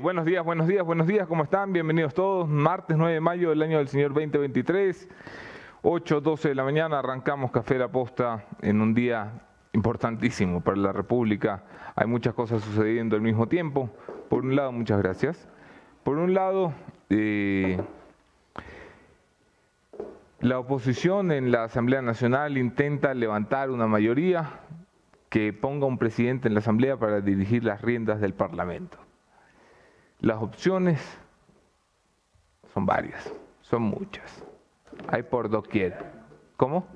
buenos días, buenos días, buenos días, ¿cómo están? Bienvenidos todos. Martes 9 de mayo del año del Señor 2023, 8, 12 de la mañana, arrancamos Café La Posta en un día importantísimo para la República. Hay muchas cosas sucediendo al mismo tiempo. Por un lado, muchas gracias. Por un lado, eh, la oposición en la Asamblea Nacional intenta levantar una mayoría que ponga un presidente en la Asamblea para dirigir las riendas del Parlamento. Las opciones son varias, son muchas. Hay por doquier. ¿Cómo?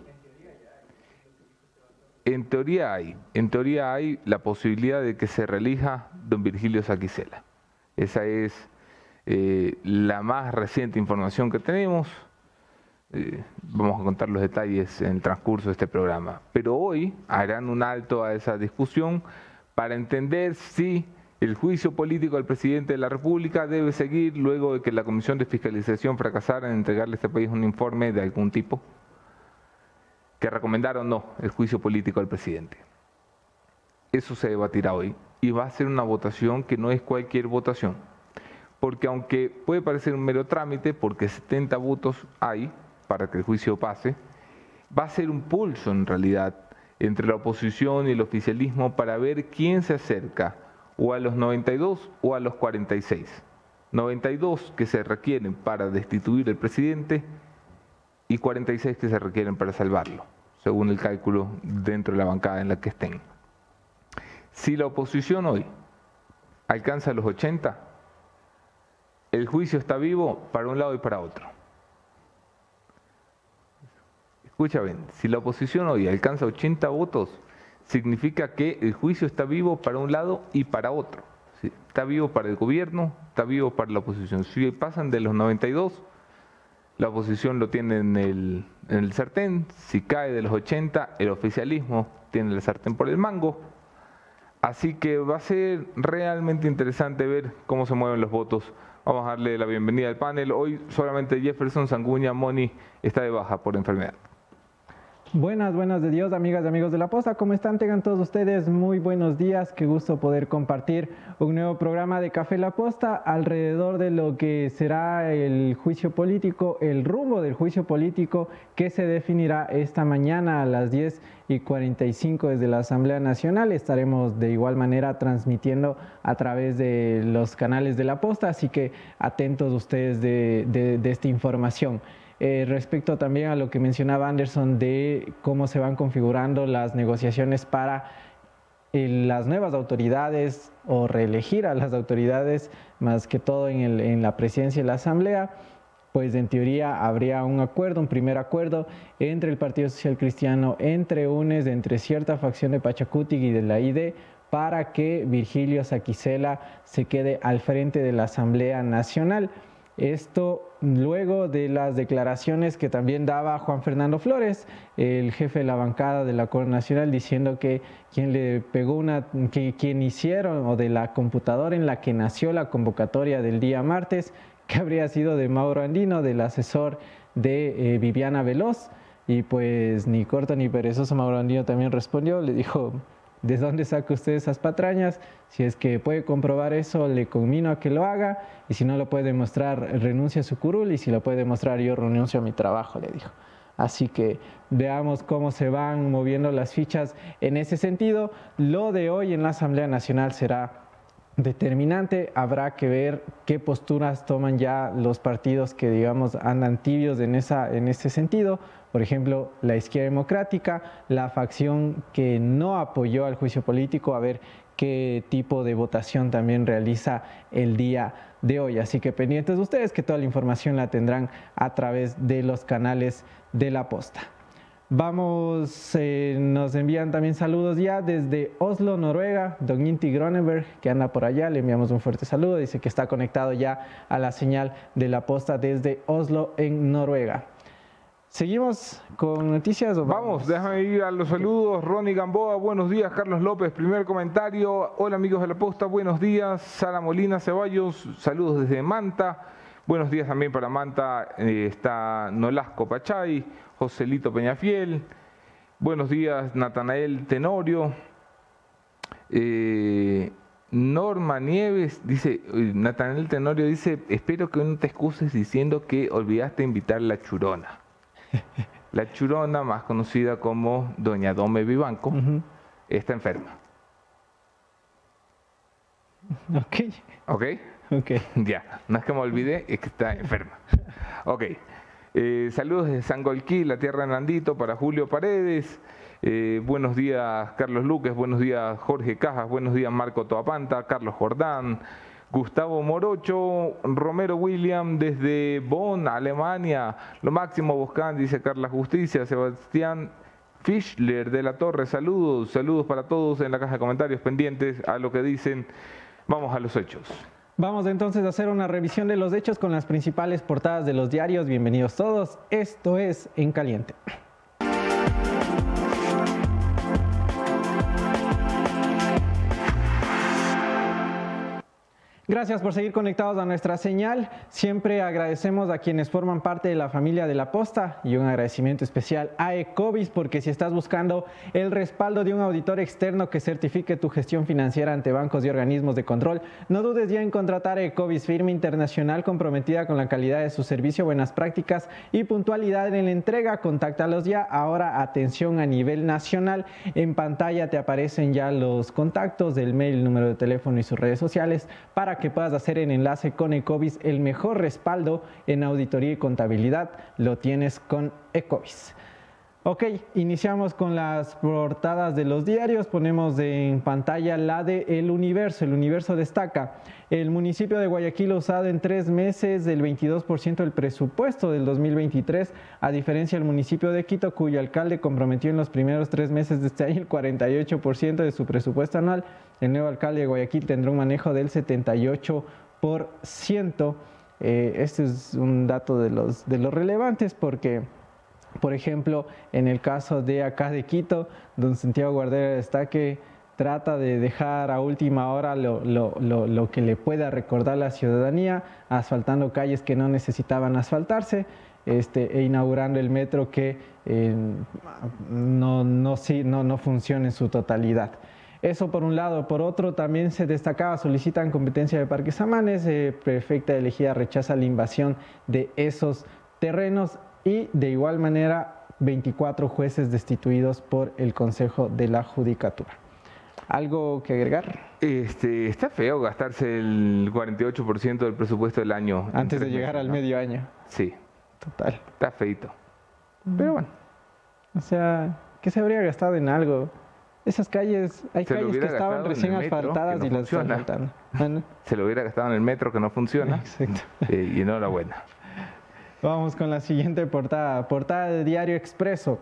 En teoría hay, en teoría hay la posibilidad de que se relija don Virgilio Saquicela. Esa es eh, la más reciente información que tenemos. Eh, vamos a contar los detalles en el transcurso de este programa. Pero hoy harán un alto a esa discusión para entender si el juicio político al presidente de la República debe seguir luego de que la Comisión de Fiscalización fracasara en entregarle a este país un informe de algún tipo que recomendaron no el juicio político al presidente. Eso se debatirá hoy y va a ser una votación que no es cualquier votación, porque aunque puede parecer un mero trámite, porque 70 votos hay para que el juicio pase, va a ser un pulso en realidad entre la oposición y el oficialismo para ver quién se acerca o a los 92 o a los 46. 92 que se requieren para destituir al presidente y 46 que se requieren para salvarlo, según el cálculo dentro de la bancada en la que estén. Si la oposición hoy alcanza los 80, el juicio está vivo para un lado y para otro. Escucha bien, si la oposición hoy alcanza 80 votos, significa que el juicio está vivo para un lado y para otro. Está vivo para el gobierno, está vivo para la oposición. Si pasan de los 92, la oposición lo tiene en el, en el sartén. Si cae de los 80, el oficialismo tiene el sartén por el mango. Así que va a ser realmente interesante ver cómo se mueven los votos. Vamos a darle la bienvenida al panel. Hoy solamente Jefferson Sanguña Moni está de baja por enfermedad. Buenas, buenas de Dios, amigas y amigos de la posta. ¿Cómo están? Tengan todos ustedes muy buenos días. Qué gusto poder compartir un nuevo programa de Café La Posta alrededor de lo que será el juicio político, el rumbo del juicio político que se definirá esta mañana a las 10 y 45 desde la Asamblea Nacional. Estaremos de igual manera transmitiendo a través de los canales de La Posta, así que atentos ustedes de, de esta información. Eh, respecto también a lo que mencionaba Anderson de cómo se van configurando las negociaciones para eh, las nuevas autoridades o reelegir a las autoridades, más que todo en, en la presidencia y la asamblea, pues en teoría habría un acuerdo, un primer acuerdo entre el Partido Social Cristiano, entre UNES, entre cierta facción de Pachacuti y de la ID, para que Virgilio Saquicela se quede al frente de la Asamblea Nacional. Esto luego de las declaraciones que también daba Juan Fernando Flores, el jefe de la bancada de la Corte Nacional, diciendo que quien le pegó una, que quien hicieron o de la computadora en la que nació la convocatoria del día martes, que habría sido de Mauro Andino, del asesor de eh, Viviana Veloz. Y pues ni corto ni perezoso Mauro Andino también respondió, le dijo, ¿De dónde saca usted esas patrañas? Si es que puede comprobar eso, le conmino a que lo haga. Y si no lo puede demostrar, renuncia a su curul. Y si lo puede demostrar, yo renuncio a mi trabajo, le dijo. Así que veamos cómo se van moviendo las fichas en ese sentido. Lo de hoy en la Asamblea Nacional será determinante. Habrá que ver qué posturas toman ya los partidos que, digamos, andan tibios en, esa, en ese sentido. Por ejemplo, la izquierda democrática, la facción que no apoyó al juicio político, a ver qué tipo de votación también realiza el día de hoy. Así que pendientes de ustedes que toda la información la tendrán a través de los canales de la posta. Vamos, eh, nos envían también saludos ya desde Oslo, Noruega, Don Inti Gronenberg, que anda por allá, le enviamos un fuerte saludo, dice que está conectado ya a la señal de la posta desde Oslo, en Noruega. Seguimos con noticias. vamos? déjame ir a los saludos. Ronnie Gamboa, buenos días. Carlos López, primer comentario. Hola amigos de la posta, buenos días. Sara Molina Ceballos, saludos desde Manta. Buenos días también para Manta, eh, está Nolasco Pachay. Joselito Peñafiel. Buenos días, Natanael Tenorio. Eh, Norma Nieves dice, Natanel Tenorio dice, espero que no te excuses diciendo que olvidaste invitar la churona. La churona, más conocida como Doña Dome Vivanco, está enferma. Ok. ¿Ok? Ok. Ya, no es que me olvide, es que está enferma. Ok. Eh, saludos de Sangolquí, la tierra de Nandito, para Julio Paredes. Eh, buenos días, Carlos Luques. Buenos días, Jorge Cajas. Buenos días, Marco Toapanta, Carlos Jordán. Gustavo Morocho, Romero William desde Bonn, Alemania. Lo máximo buscan, dice Carla Justicia. Sebastián Fischler de la Torre, saludos, saludos para todos en la caja de comentarios pendientes a lo que dicen. Vamos a los hechos. Vamos entonces a hacer una revisión de los hechos con las principales portadas de los diarios. Bienvenidos todos. Esto es En Caliente. Gracias por seguir conectados a nuestra señal. Siempre agradecemos a quienes forman parte de la familia de la posta y un agradecimiento especial a Ecovis porque si estás buscando el respaldo de un auditor externo que certifique tu gestión financiera ante bancos y organismos de control, no dudes ya en contratar a Ecovis, firma internacional comprometida con la calidad de su servicio, buenas prácticas y puntualidad en la entrega. Contáctalos ya. Ahora atención a nivel nacional. En pantalla te aparecen ya los contactos del mail, número de teléfono y sus redes sociales para que puedas hacer en enlace con Ecovis el mejor respaldo en auditoría y contabilidad lo tienes con Ecovis. Ok, iniciamos con las portadas de los diarios. Ponemos en pantalla la de El Universo. El Universo destaca. El municipio de Guayaquil ha usado en tres meses el 22% del presupuesto del 2023, a diferencia del municipio de Quito, cuyo alcalde comprometió en los primeros tres meses de este año el 48% de su presupuesto anual. El nuevo alcalde de Guayaquil tendrá un manejo del 78%. Eh, este es un dato de los, de los relevantes porque por ejemplo, en el caso de acá de Quito, don Santiago Guardera está que trata de dejar a última hora lo, que le pueda recordar la ciudadanía, asfaltando calles que no necesitaban asfaltarse. Este, e inaugurando el metro que eh, no, no, no, no funciona en su totalidad. Eso por un lado. Por otro, también se destacaba, solicitan competencia de Parques Amanes, eh, prefecta elegida rechaza la invasión de esos terrenos y de igual manera 24 jueces destituidos por el Consejo de la Judicatura. ¿Algo que agregar? Este, está feo gastarse el 48% del presupuesto del año. Antes de llegar al medio año. Sí. Total. Está feito. Pero bueno. O sea, ¿qué se habría gastado en algo? Esas calles, hay calles que estaban recién asfaltadas y las están faltando. Se lo hubiera gastado en el metro que no funciona. Exacto. Eh, y enhorabuena. Vamos con la siguiente portada. Portada de Diario Expreso.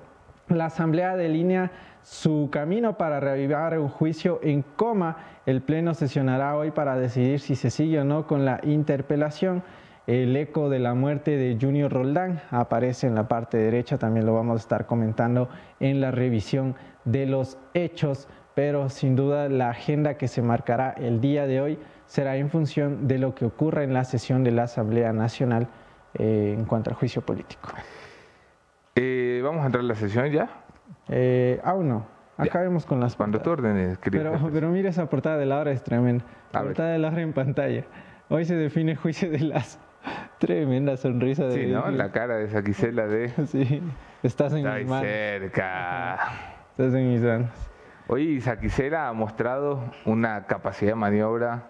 La Asamblea de línea su camino para reavivar un juicio en coma. El Pleno sesionará hoy para decidir si se sigue o no con la interpelación. El eco de la muerte de Junior Roldán aparece en la parte derecha, también lo vamos a estar comentando en la revisión de los hechos, pero sin duda la agenda que se marcará el día de hoy será en función de lo que ocurra en la sesión de la Asamblea Nacional eh, en cuanto al juicio político. Eh, ¿Vamos a entrar en la sesión ya? Eh, aún no. Acabemos con las Cuando tú órdenes, pero, pero mira esa portada de la hora, es tremenda. La portada de la hora en pantalla. Hoy se define el juicio de las... Tremenda sonrisa de... Sí, ¿no? La cara de Saquicela de... sí, estás en mis manos. cerca. Estás en mis manos. Hoy Saquicela ha mostrado una capacidad de maniobra...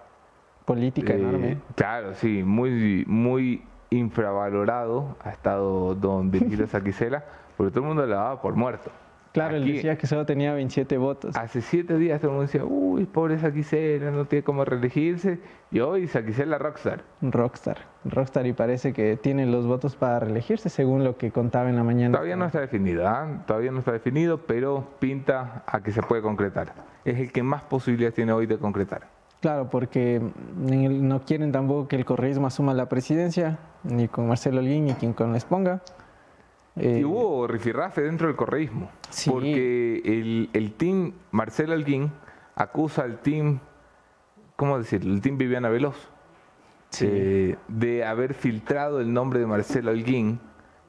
Política enorme. Claro, sí, muy, muy infravalorado ha estado don Virgilio Saquicela, porque todo el mundo le daba por muerto. Claro, él decía que solo tenía 27 votos. Hace siete días todo el mundo decía, uy, pobre Saquicela, no tiene cómo reelegirse. Y hoy Saquicela rockstar. Rockstar, rockstar y parece que tiene los votos para reelegirse según lo que contaba en la mañana. Todavía no está definido, ¿ah? todavía no está definido, pero pinta a que se puede concretar. Es el que más posibilidades tiene hoy de concretar. Claro, porque no quieren tampoco que el correísmo asuma la presidencia, ni con Marcelo Holguín, ni quien con les ponga. Y eh, hubo rifirrafe dentro del correísmo, porque el, el, team Marcelo Holguín acusa al team, ¿cómo decirlo? El team Viviana Veloz, eh, de haber filtrado el nombre de Marcelo Holguín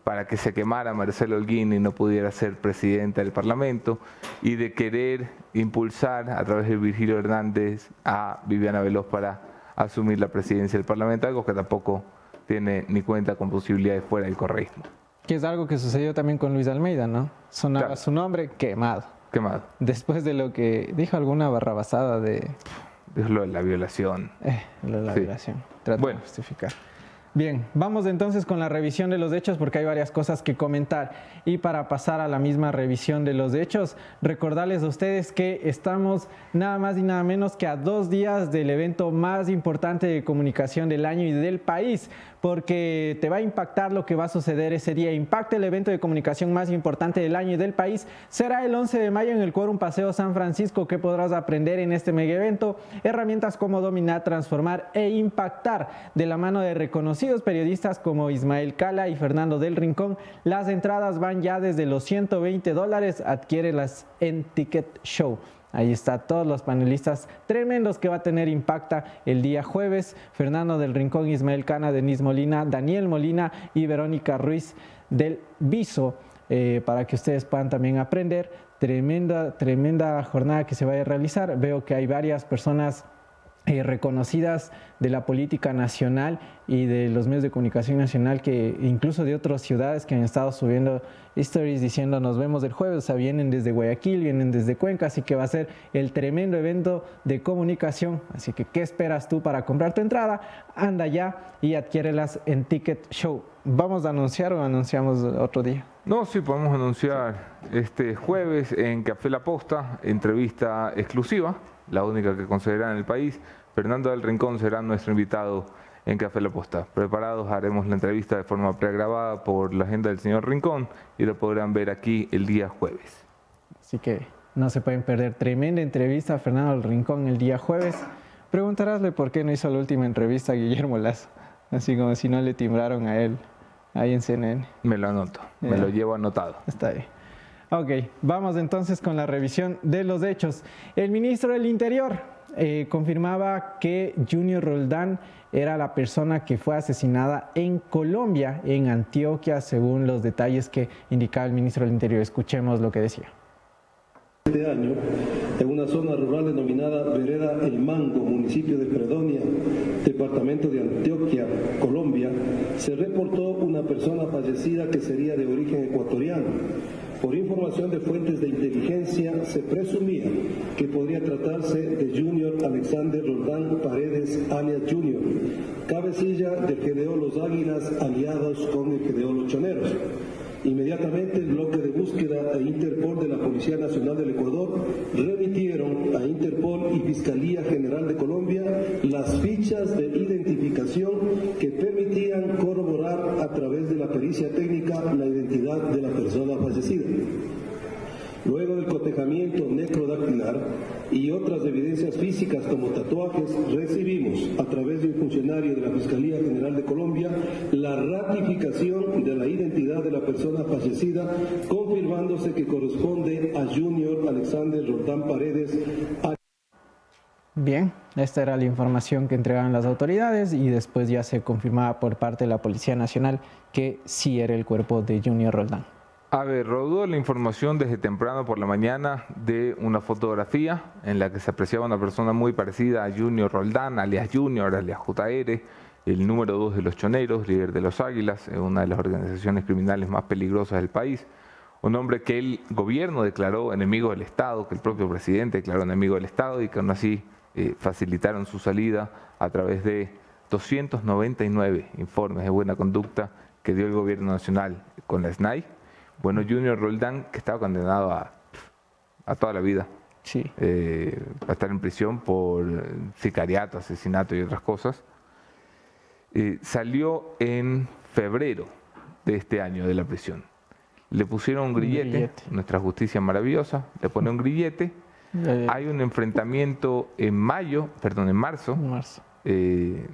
para que se quemara Marcelo Holguín y no pudiera ser presidente del Parlamento, y de querer impulsar a través de Virgilio Hernández a Viviana Veloz para asumir la presidencia del Parlamento, algo que tampoco tiene ni cuenta con posibilidades fuera del correísmo. Que es algo que sucedió también con Luis Almeida, ¿no? Sonaba su nombre quemado. Quemado. Después de lo que dijo alguna barrabasada de... Es lo de la violación. Eh, lo de la violación. Trato de justificar. Bien, vamos entonces con la revisión de los hechos porque hay varias cosas que comentar. Y para pasar a la misma revisión de los hechos, recordarles a ustedes que estamos nada más y nada menos que a dos días del evento más importante de comunicación del año y del país porque te va a impactar lo que va a suceder ese día. Impacta el evento de comunicación más importante del año y del país. Será el 11 de mayo en el Quórum Paseo San Francisco que podrás aprender en este mega evento herramientas como dominar, transformar e impactar de la mano de reconocidos periodistas como Ismael Cala y Fernando del Rincón. Las entradas van ya desde los 120 dólares. Adquiérelas en Ticket Show. Ahí está, todos los panelistas tremendos que va a tener Impacta el día jueves. Fernando del Rincón, Ismael Cana, Denise Molina, Daniel Molina y Verónica Ruiz del Viso, eh, para que ustedes puedan también aprender. Tremenda, tremenda jornada que se va a realizar. Veo que hay varias personas eh, reconocidas de la política nacional y de los medios de comunicación nacional que incluso de otras ciudades que han estado subiendo stories diciendo nos vemos el jueves, o sea, vienen desde Guayaquil, vienen desde Cuenca, así que va a ser el tremendo evento de comunicación, así que ¿qué esperas tú para comprar tu entrada? Anda ya y adquiérelas en Ticket Show. ¿Vamos a anunciar o anunciamos otro día? No, sí, podemos anunciar este jueves en Café La Posta, entrevista exclusiva la única que concederá en el país. Fernando del Rincón será nuestro invitado en Café La Posta. Preparados, haremos la entrevista de forma pregrabada por la agenda del señor Rincón y lo podrán ver aquí el día jueves. Así que no se pueden perder. Tremenda entrevista a Fernando del Rincón el día jueves. Preguntarásle por qué no hizo la última entrevista a Guillermo Lazo, así como si no le timbraron a él ahí en CNN. Me lo anoto, me lo llevo anotado. Está ahí. Ok, vamos entonces con la revisión de los hechos. El ministro del Interior eh, confirmaba que Junior Roldán era la persona que fue asesinada en Colombia, en Antioquia, según los detalles que indicaba el ministro del Interior. Escuchemos lo que decía. Este año, en una zona rural denominada Vereda El Mango, municipio de Fredonia, departamento de Antioquia, Colombia, se reportó una persona fallecida que sería de origen ecuatoriano por información de fuentes de inteligencia, se presumía que podría tratarse de Junior Alexander Roldán Paredes, alias Junior, cabecilla del GDO Los Águilas, aliados con el GDO Los Choneros. Inmediatamente el bloque de búsqueda e Interpol de la Policía Nacional del Ecuador remitieron a Interpol y Fiscalía General de Colombia las fichas de identificación que permitían corroborar a través de la pericia técnica la identidad de la persona fallecida. Luego del cotejamiento necrodactilar y otras evidencias físicas como tatuajes, recibimos a través de un funcionario de la Fiscalía General de Colombia la ratificación de la identidad de la persona fallecida, confirmándose que corresponde a Junior Alexander Roldán Paredes. Bien, esta era la información que entregaban las autoridades y después ya se confirmaba por parte de la Policía Nacional que sí era el cuerpo de Junior Roldán. A ver, rodó la información desde temprano por la mañana de una fotografía en la que se apreciaba una persona muy parecida a Junior Roldán, alias Junior, alias JR, el número dos de los choneros, líder de los Águilas, una de las organizaciones criminales más peligrosas del país. Un hombre que el gobierno declaró enemigo del Estado, que el propio presidente declaró enemigo del Estado y que aún así eh, facilitaron su salida a través de 299 informes de buena conducta que dio el gobierno nacional con la SNAI bueno, Junior Roldán, que estaba condenado a, toda la vida. Sí. Eh, a estar en prisión por sicariato, asesinato y otras cosas. Eh, salió en febrero de este año de la prisión. Le pusieron un grillete, nuestra justicia maravillosa, le pone un grillete. Hay un enfrentamiento en mayo, perdón, en marzo. marzo. Eh,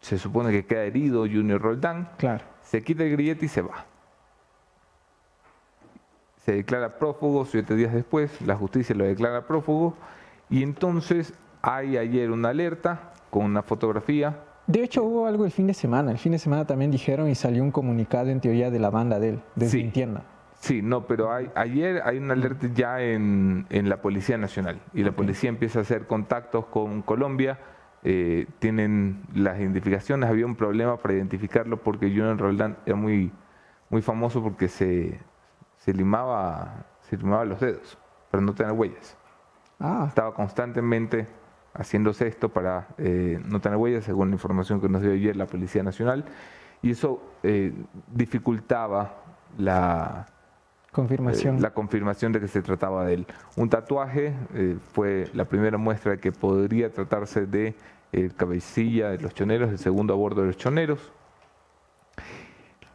se supone que queda herido Junior Roldán. Claro. Se quita el grillete y se va se declara prófugo, siete días después la justicia lo declara prófugo y entonces hay ayer una alerta con una fotografía De hecho, hubo algo el fin de semana. El fin de semana también dijeron y salió un comunicado en teoría de la banda de él, desmintiendo. Sí, sí no, pero hay, ayer hay un alerta ya en, en la Policía Nacional y la policía empieza a hacer contactos con Colombia. Eh, tienen las identificaciones. Había un problema para identificarlo porque Junior Roldán era muy, muy famoso porque se, se, limaba, se limaba los dedos para no tener huellas. Ah. Estaba constantemente haciéndose esto para eh, no tener huellas, según la información que nos dio ayer la Policía Nacional, y eso eh, dificultaba la confirmación. Eh, la confirmación de que se trataba de él. Un tatuaje fue la primera muestra de que podría tratarse de cabecilla de los choneros, el segundo a bordo de los choneros.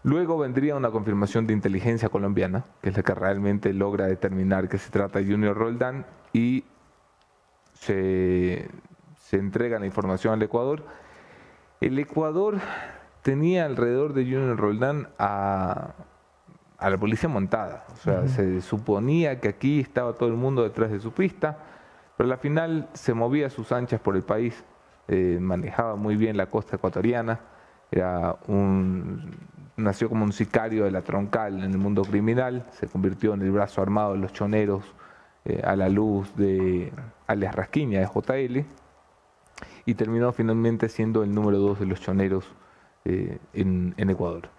Luego vendría una confirmación de inteligencia colombiana, que es la que realmente logra determinar que se trata de Junior Roldán, y se, entrega la información al Ecuador. El Ecuador tenía alrededor de Junior Roldán a, la policía montada. O sea, se suponía que aquí estaba todo el mundo detrás de su pista, pero al final se movía a sus anchas por el país, eh, manejaba muy bien la costa ecuatoriana, era un, nació como un sicario de la troncal en el mundo criminal, se convirtió en el brazo armado de los choneros eh, a la luz de alias Rasquiña de JL y terminó finalmente siendo el número dos de los choneros eh, en, Ecuador.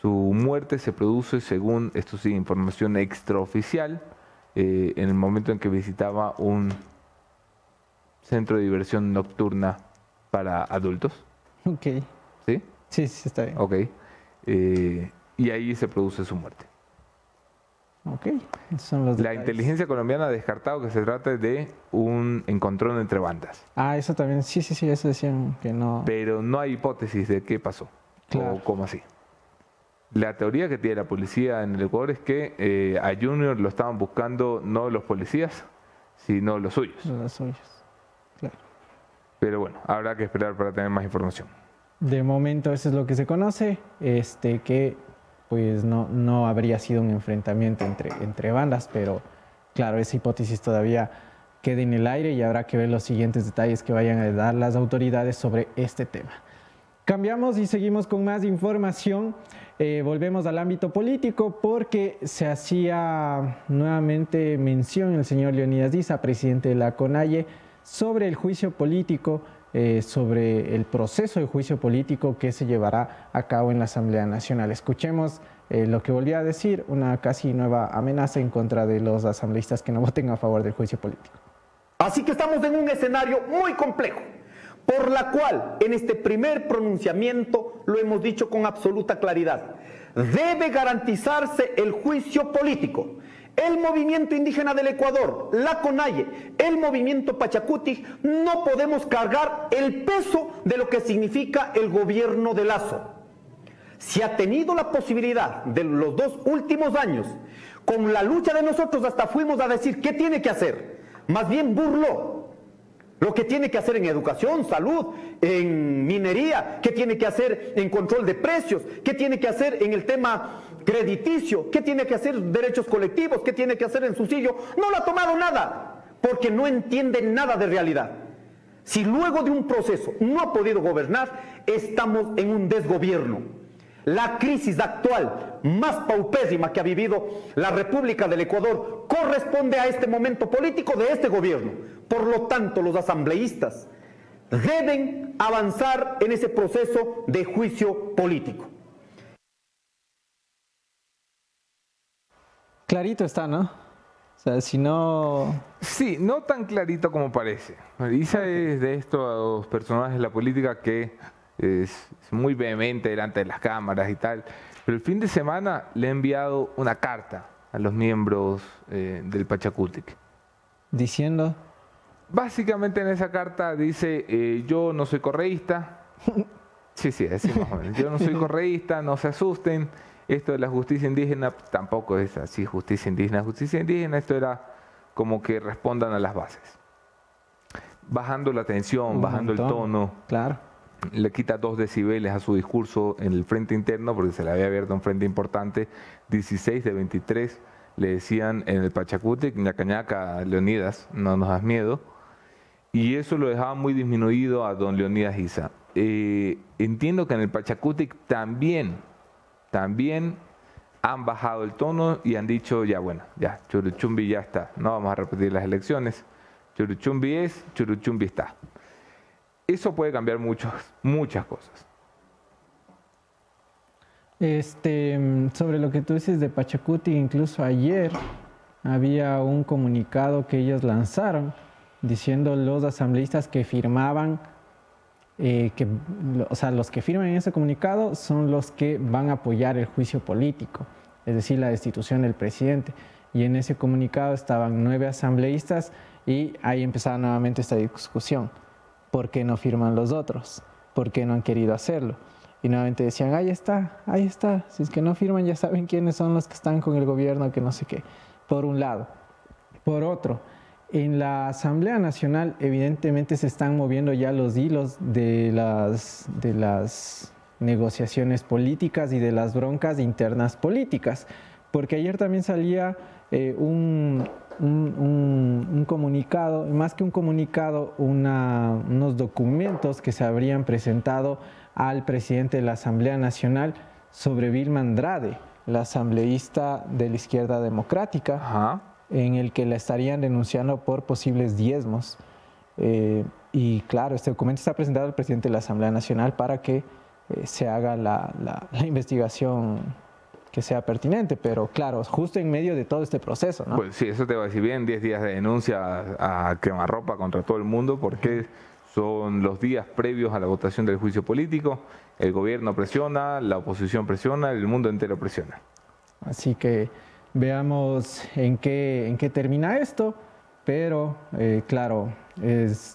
Su muerte se produce, según, esto sí, información extraoficial, eh, en el momento en que visitaba un centro de diversión nocturna para adultos. Ok. ¿Sí? Sí, sí, está bien. Ok. Y ahí se produce su muerte. Ok, son los La inteligencia colombiana ha descartado que se trate de un encontrón entre bandas. Ah, eso también, sí, sí, sí, eso decían que no. Pero no hay hipótesis de qué pasó o cómo así. La teoría que tiene la policía en el Ecuador es que eh, a Junior lo estaban buscando no los policías, sino los suyos. Los suyos, claro. Pero bueno, habrá que esperar para tener más información. De momento eso es lo que se conoce, este que pues no, no habría sido un enfrentamiento entre, entre bandas, pero claro, esa hipótesis todavía queda en el aire y habrá que ver los siguientes detalles que vayan a dar las autoridades sobre este tema. Cambiamos y seguimos con más información. Eh, volvemos al ámbito político porque se hacía nuevamente mención el señor Leonidas Diza, presidente de la CONAIE, sobre el juicio político, eh, sobre el proceso de juicio político que se llevará a cabo en la Asamblea Nacional. Escuchemos eh, lo que volvía a decir, una casi nueva amenaza en contra de los asambleístas que no voten a favor del juicio político. Así que estamos en un escenario muy complejo, por la cual en este primer pronunciamiento lo hemos dicho con absoluta claridad. Debe garantizarse el juicio político el movimiento indígena del Ecuador, la CONAIE, el movimiento Pachacuti, no podemos cargar el peso de lo que significa el gobierno de Lazo. Si ha tenido la posibilidad de los dos últimos años, con la lucha de nosotros hasta fuimos a decir qué tiene que hacer, más bien burló lo que tiene que hacer en educación, salud, en minería, qué tiene que hacer en control de precios, qué tiene que hacer en el tema crediticio, qué tiene que hacer derechos colectivos, qué tiene que hacer en su sitio. No lo ha tomado nada, porque no entiende nada de realidad. Si luego de un proceso no ha podido gobernar, estamos en un desgobierno. La crisis actual más paupésima que ha vivido la República del Ecuador corresponde a este momento político de este gobierno. Por lo tanto, los asambleístas deben avanzar en ese proceso de juicio político. Clarito está, ¿no? O sea, si no... Sí, no tan clarito como parece. Isa es de estos personajes de la política que es, muy vehemente delante de las cámaras y tal. Pero el fin de semana le he enviado una carta a los miembros eh, del Pachacutic. ¿Diciendo? Básicamente en esa carta dice, eh, yo no soy correísta. sí, sí, así más o menos. Yo no soy correísta, no se asusten. Esto de la justicia indígena tampoco es así, justicia indígena, justicia indígena. Esto era como que respondan a las bases. Bajando la tensión, bajando el tono. Claro le quita dos decibeles a su discurso en el frente interno, porque se le había abierto un frente importante, 16 de 23 le decían en el Pachacuti, cañaca Leonidas, no nos das miedo, y eso lo dejaba muy disminuido a don Leonidas Isa. eh, entiendo que en el Pachacutic también, también han bajado el tono y han dicho, ya bueno, ya, Churuchumbi ya está, no vamos a repetir las elecciones, Churuchumbi es, Churuchumbi está. Eso puede cambiar muchas cosas. Este, sobre lo que tú dices de Pachacuti, incluso ayer había un comunicado que ellos lanzaron diciendo los asambleístas que firmaban, eh, que, o sea, los que firman ese comunicado son los que van a apoyar el juicio político, es decir, la destitución del presidente. Y en ese comunicado estaban nueve asambleístas y ahí empezaba nuevamente esta discusión. ¿Por qué no firman los otros? ¿Por qué no han querido hacerlo? Y nuevamente decían, ahí está, ahí está. Si es que no firman, ya saben quiénes son los que están con el gobierno, que no sé qué. Por un lado. Por otro, en la Asamblea Nacional evidentemente se están moviendo ya los hilos de las, de las negociaciones políticas y de las broncas internas políticas. Porque ayer también salía eh, un, un, comunicado, más que un comunicado, unos documentos que se habrían presentado al presidente de la Asamblea Nacional sobre Vilma Andrade, la asambleísta de la izquierda democrática, en el que la estarían denunciando por posibles diezmos. Eh, y claro, este documento está presentado al presidente de la Asamblea Nacional para que eh, se haga la, investigación que sea pertinente, pero claro, justo en medio de todo este proceso, ¿no? Pues sí, eso te va a decir bien, 10 días de denuncia a, quemarropa contra todo el mundo, porque son los días previos a la votación del juicio político. El gobierno presiona, la oposición presiona, el mundo entero presiona. Así que veamos en qué, termina esto. Pero, eh, claro,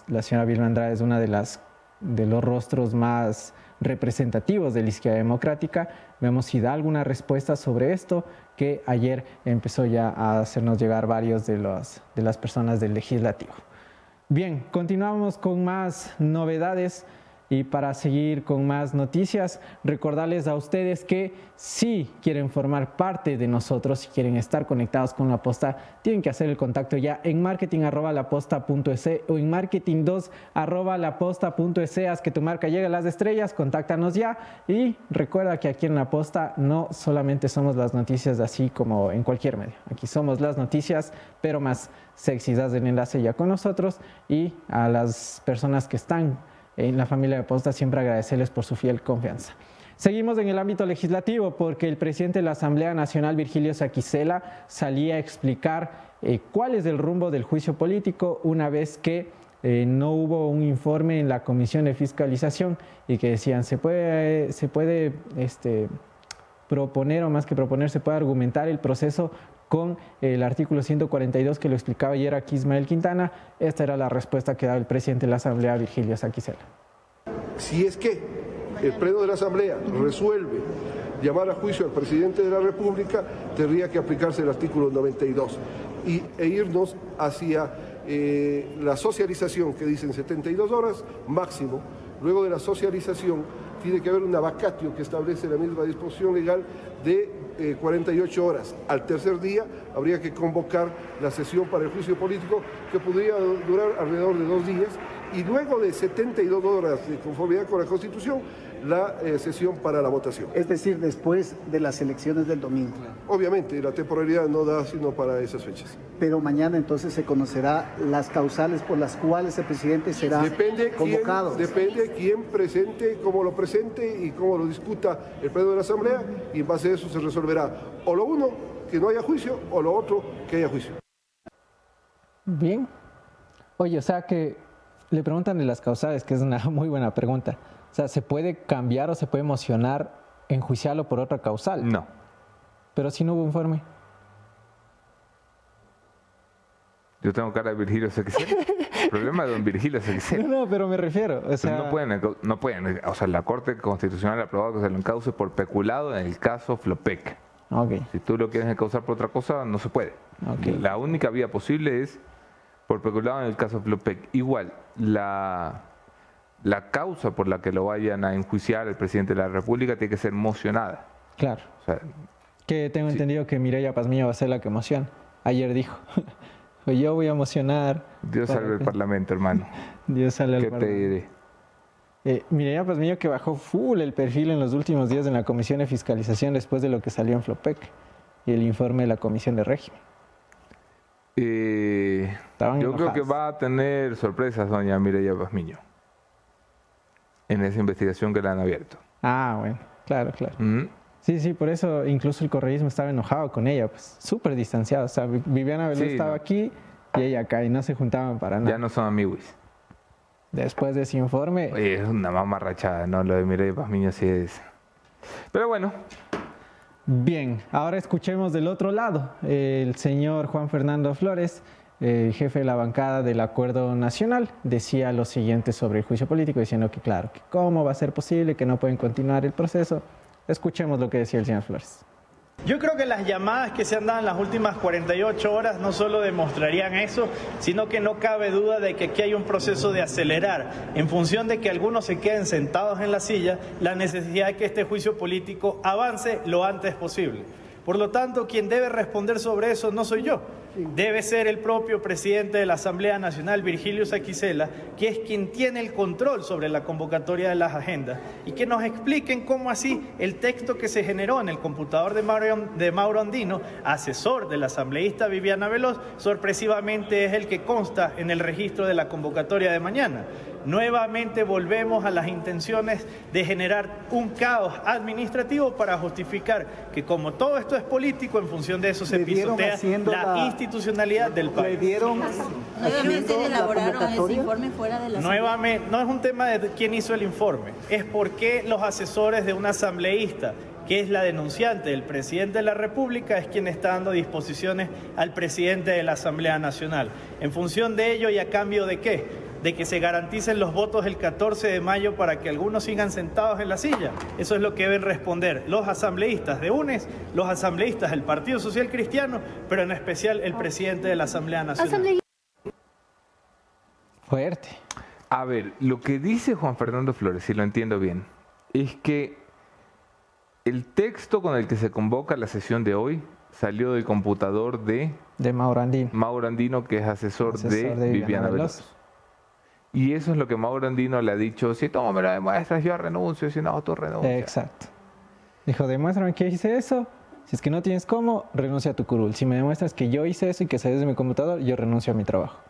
la señora Vilma Andrade es una de, las, de los rostros más representativos de la izquierda democrática. Veamos si da alguna respuesta sobre esto, que ayer empezó ya a hacernos llegar varios de, de las personas del legislativo. Bien, continuamos con más novedades. Y para seguir con más noticias, recordarles a ustedes que si quieren formar parte de nosotros, si quieren estar conectados con la posta, tienen que hacer el contacto ya en marketing.laposta.es o en marketing2.laposta.es. Haz que tu marca llegue a las estrellas, contáctanos ya. Y recuerda que aquí en la posta no solamente somos las noticias así como en cualquier medio. Aquí somos las noticias, pero más sexy. Haz el enlace ya con nosotros y a las personas que están en la familia de Posta siempre agradecerles por su fiel confianza. Seguimos en el ámbito legislativo porque el presidente de la Asamblea Nacional, Virgilio Saquicela, salía a explicar eh, cuál es el rumbo del juicio político una vez que eh, no hubo un informe en la Comisión de Fiscalización y que decían se puede, se puede este, proponer o más que proponer, se puede argumentar el proceso con el artículo 142 que lo explicaba ayer aquí Ismael Quintana. Esta era la respuesta que daba el presidente de la Asamblea, Virgilio Saquicela. Si es que el Pleno de la Asamblea resuelve llamar a juicio al presidente de la República, tendría que aplicarse el artículo 92 y, e irnos hacia eh, la socialización que dicen 72 horas máximo. Luego de la socialización tiene que haber una vacatio que establece la misma disposición legal de 48 eh, horas. Al tercer día habría que convocar la sesión para el juicio político que podría durar alrededor de dos días y luego de 72 horas de conformidad con la Constitución la eh, sesión para la votación. Es decir, después de las elecciones del domingo. Obviamente, la temporalidad no da sino para esas fechas. Pero mañana entonces se conocerá las causales por las cuales el presidente será convocado. depende de quién presente, cómo lo presente y cómo lo discuta el pleno de la Asamblea y en base a eso se resolverá o lo uno, que no haya juicio, o lo otro, que haya juicio. Bien. Oye, o sea que le preguntan de las causales, que es una muy buena pregunta. O sea, ¿se puede cambiar o se puede emocionar enjuiciarlo por otra causal? No. Pero si no hubo informe. Yo tengo cara de Virgilio Sexel. El problema de don Virgilio Sexel. No, pero me refiero. O sea... no, pueden, no pueden. O sea, la Corte Constitucional ha aprobado que se lo encauce por peculado en el caso Flopec. Okay. Si tú lo quieres encauzar por otra cosa, no se puede. Okay. La única vía posible es por peculado en el caso Flopec. Igual, la la causa por la que lo vayan a enjuiciar el presidente de la República tiene que ser mocionada. Claro. que tengo entendido que Mireya Pazmiño va a ser la que emociona. Ayer dijo, yo voy a emocionar. Dios salve el Parlamento, hermano. Dios salve el Parlamento. ¿Qué te diré? Eh, Mireya Pazmiño que bajó full el perfil en los últimos días en la Comisión de Fiscalización después de lo que salió en Flopec y el informe de la Comisión de Régimen. Eh, yo creo que va a tener sorpresas doña Mireya Pazmiño en esa investigación que le han abierto. Ah, bueno, claro, claro. Sí, sí, por eso incluso el correísmo estaba enojado con ella, pues súper distanciado. O sea, Viviana Belén estaba aquí y ella acá y no se juntaban para nada. Ya no son amigos. Después de ese informe... Oye, es una mamarrachada, ¿no? Lo de Mireya Pazmiño sí es... Pero bueno. Bien, ahora escuchemos del otro lado. El señor Juan Fernando Flores, eh, jefe de la bancada del Acuerdo Nacional, decía lo siguiente sobre el juicio político, diciendo que claro, que cómo va a ser posible, que no pueden continuar el proceso. Escuchemos lo que decía el señor Flores. Yo creo que las llamadas que se han dado en las últimas 48 horas no solo demostrarían eso, sino que no cabe duda de que aquí hay un proceso de acelerar, en función de que algunos se queden sentados en la silla, la necesidad de que este juicio político avance lo antes posible. Por lo tanto, quien debe responder sobre eso no soy yo, debe ser el propio presidente de la Asamblea Nacional, Virgilio Saquicela, que es quien tiene el control sobre la convocatoria de las agendas y que nos expliquen cómo así el texto que se generó en el computador de Mauro, de Mauro Andino, asesor de la asambleísta Viviana Veloz, sorpresivamente es el que consta en el registro de la convocatoria de mañana. Nuevamente volvemos a las intenciones de generar un caos administrativo para justificar que como todo esto es político, en función de eso se pisotea la, institucionalidad del país. Nuevamente elaboraron ese informe fuera de la Nuevamente, no es un tema de quién hizo el informe, es por qué los asesores de un asambleísta que es la denunciante del presidente de la República, es quien está dando disposiciones al presidente de la Asamblea Nacional. En función de ello y a cambio de qué? De que se garanticen los votos el 14 de mayo para que algunos sigan sentados en la silla. Eso es lo que deben responder los asambleístas de UNES, los asambleístas del Partido Social Cristiano, pero en especial el presidente de la Asamblea Nacional. Fuerte. A ver, lo que dice Juan Fernando Flores, si lo entiendo bien, es que el texto con el que se convoca la sesión de hoy salió del computador de... De Mauro Andino. Mauro Andino, que es asesor, de, Viviana, Veloz. Y eso es lo que Mauro Andino le ha dicho, si tú me lo demuestras, yo renuncio, si no, tú renuncias. Exacto. Dijo, demuéstrame que hice eso, si es que no tienes cómo, renuncia a tu curul. Si me demuestras que yo hice eso y que sales de mi computador, yo renuncio a mi trabajo.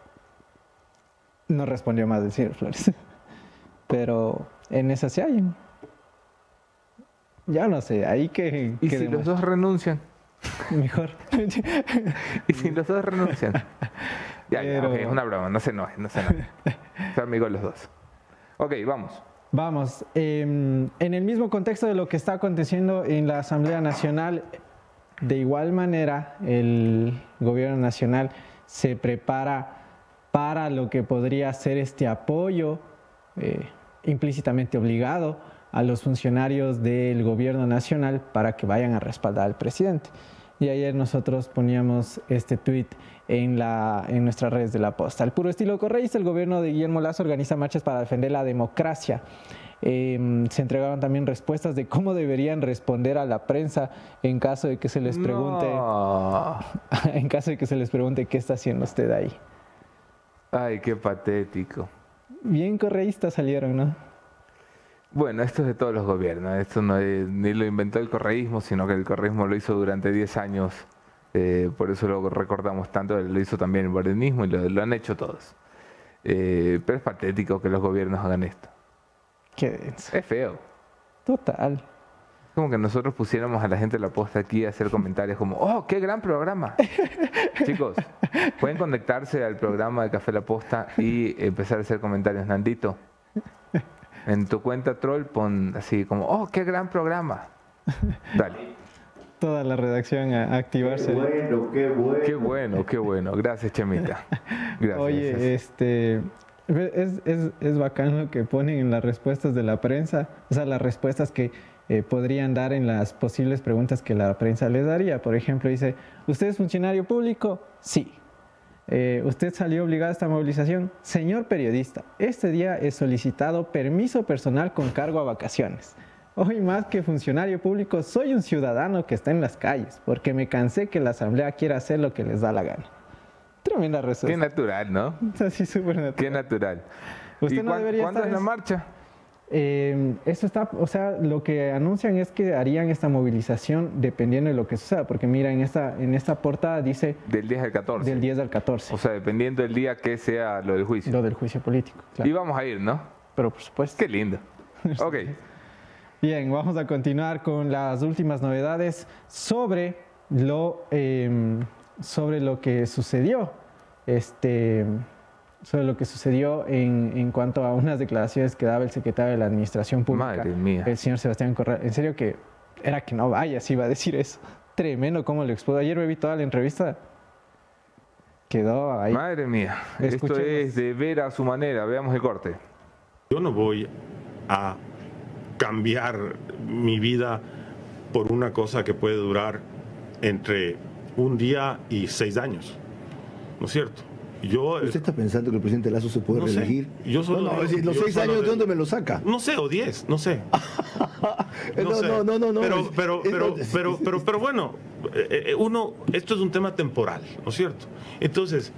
No respondió más el señor Flores. Pero en esa se hay. Ya no sé, ahí que... ¿Y si los dos renuncian? Mejor. ¿Y si los dos renuncian? Ya, es una broma, no se no, no se. Son amigos los dos. Ok, vamos. Vamos. Em, en el mismo contexto de lo que está aconteciendo en la Asamblea Nacional, de igual manera el gobierno nacional se prepara para lo que podría ser este apoyo eh, implícitamente obligado a los funcionarios del gobierno nacional para que vayan a respaldar al presidente. Y ayer nosotros poníamos este tuit en, la, en nuestras redes de la posta. Al puro estilo correísta, el gobierno de Guillermo Lazo organiza marchas para defender la democracia. Em, se entregaron también respuestas de cómo deberían responder a la prensa en caso de que se les pregunte en caso de que se les pregunte qué está haciendo usted ahí. Ay, qué patético. Bien correístas salieron, ¿no? Bueno, esto es de todos los gobiernos. Esto no ni lo inventó el correísmo, sino que el correísmo lo hizo durante 10 años. Eh, por eso lo recordamos tanto. Lo hizo también el modernismo y lo, han hecho todos. Eh, pero es patético que los gobiernos hagan esto. Qué Es feo. Total. Como que nosotros pusiéramos a la gente de la posta aquí a hacer comentarios como, ¡oh, qué gran programa! Chicos, pueden conectarse al programa de Café La Posta y empezar a hacer comentarios. Nandito, en tu cuenta troll pon así como, oh, qué gran programa. Dale. Toda la redacción a activarse. Qué bueno, qué bueno. Qué bueno, qué bueno. Gracias, Chemita. Gracias. Oye, este... Es, es, es, bacán lo que ponen en las respuestas de la prensa, o sea, las respuestas que eh, podrían dar en las posibles preguntas que la prensa les daría. Por ejemplo, dice, ¿usted es funcionario público? Sí. Eh, ¿Usted salió obligado a esta movilización? Señor periodista, este día he solicitado permiso personal con cargo a vacaciones. Hoy más que funcionario público, soy un ciudadano que está en las calles, porque me cansé que la asamblea quiera hacer lo que les da la gana. Tremenda respuesta. Qué natural, ¿no? Así súper natural. Qué natural. ¿Usted no debería ¿Cuándo es la marcha? Eh, eso está, o sea, lo que anuncian es que harían esta movilización dependiendo de lo que suceda, porque mira, en esta, en esta portada dice... Del 10 al 14. Del 10 al 14. O sea, dependiendo del día que sea lo del juicio. Lo del juicio político, Y vamos a ir, ¿no? Pero por supuesto. Qué lindo. ok. Bien, vamos a continuar con las últimas novedades sobre lo, em, sobre lo que sucedió. Este sobre lo que sucedió en, en, cuanto a unas declaraciones que daba el secretario de la Administración Pública, Madre mía. el señor Sebastián Corral. En serio que era que no vaya, si iba a decir eso. Tremendo cómo lo expuso. Ayer me vi toda la entrevista. Quedó ahí. Madre mía, esto es de ver a su manera. Veamos el corte. Yo no voy a cambiar mi vida por una cosa que puede durar entre un día y seis años. ¿No es cierto? Yo, ¿Usted está pensando que el presidente Lazo se puede reelegir? Yo solo no, no, los seis años, ¿de dónde me lo saca? No sé, o diez, no sé. no, no, no, no, Pero, pero, pero, pero, pero, pero, bueno, eh, eh, uno, esto es un tema temporal, ¿no es cierto? Entonces,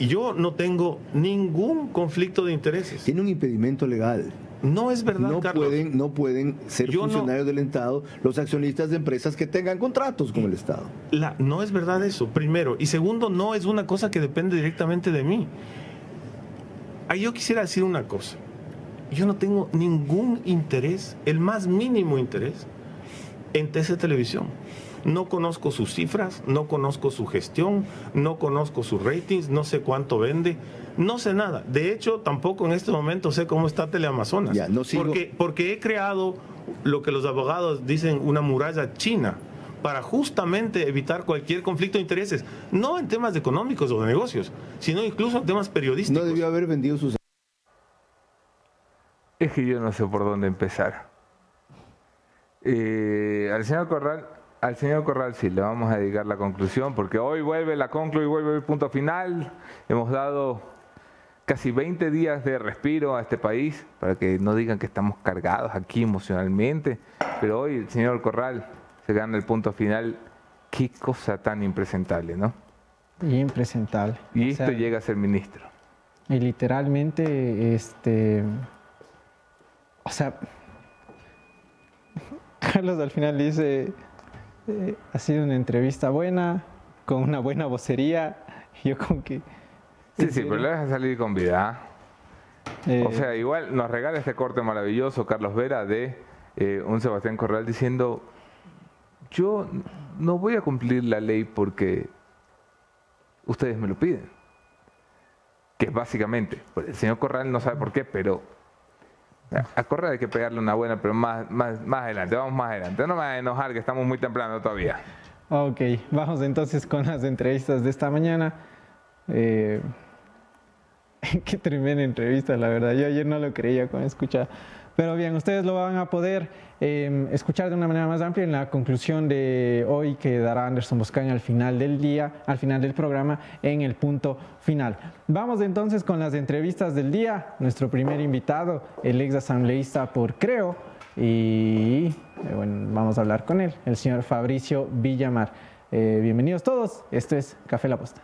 yo no tengo ningún conflicto de intereses. Tiene un impedimento legal. No es verdad, no Carlos. Pueden, no pueden ser funcionarios del Estado los accionistas de empresas que tengan contratos con el Estado. La, no es verdad eso, primero. Y segundo, no es una cosa que depende directamente de mí. Ahí yo quisiera decir una cosa. Yo no tengo ningún interés, el más mínimo interés, en TC Televisión. No conozco sus cifras, no conozco su gestión, no conozco sus ratings, no sé cuánto vende, no sé nada. De hecho, tampoco en este momento sé cómo está Teleamazonas. Ya, no porque, porque he creado lo que los abogados dicen una muralla china para justamente evitar cualquier conflicto de intereses, no en temas económicos o de negocios, sino incluso en temas periodísticos. No debió haber vendido sus... Es que yo no sé por dónde empezar. Eh, al señor Corral al señor Corral sí le vamos a dedicar la conclusión, porque hoy vuelve la conclu y vuelve el punto final. Hemos dado casi 20 días de respiro a este país, para que no digan que estamos cargados aquí emocionalmente, pero hoy el señor Corral se gana el punto final. Qué cosa tan impresentable, ¿no? Impresentable. Y esto llega a ser ministro. Y literalmente, este... O sea, Carlos al final dice eh, ha sido una entrevista buena, con una buena vocería. Yo como que... Sí, sí, pero le vas a salir con vida. ¿ah? Eh, o sea, igual nos regala este corte maravilloso Carlos Vera de eh, un Sebastián Corral diciendo, yo no voy a cumplir la ley porque ustedes me lo piden. Que básicamente, pues, el señor Corral no sabe por qué, pero a correr hay que pegarle una buena, pero más, más, más adelante, vamos más adelante. No me va a enojar que estamos muy temprano todavía. Ok, vamos entonces con las entrevistas de esta mañana. Eh, qué tremenda entrevista, la verdad. Yo ayer no lo creía con escuchar pero bien, ustedes lo van a poder em, escuchar de una manera más amplia en la conclusión de hoy que dará Anderson Boscaño al final del día, al final del programa, en el punto final. Vamos entonces con las entrevistas del día. Nuestro primer invitado, el ex asambleísta por Creo, y eh, bueno, vamos a hablar con él, el señor Fabricio Villamar. Eh, bienvenidos todos, esto es Café La Posta.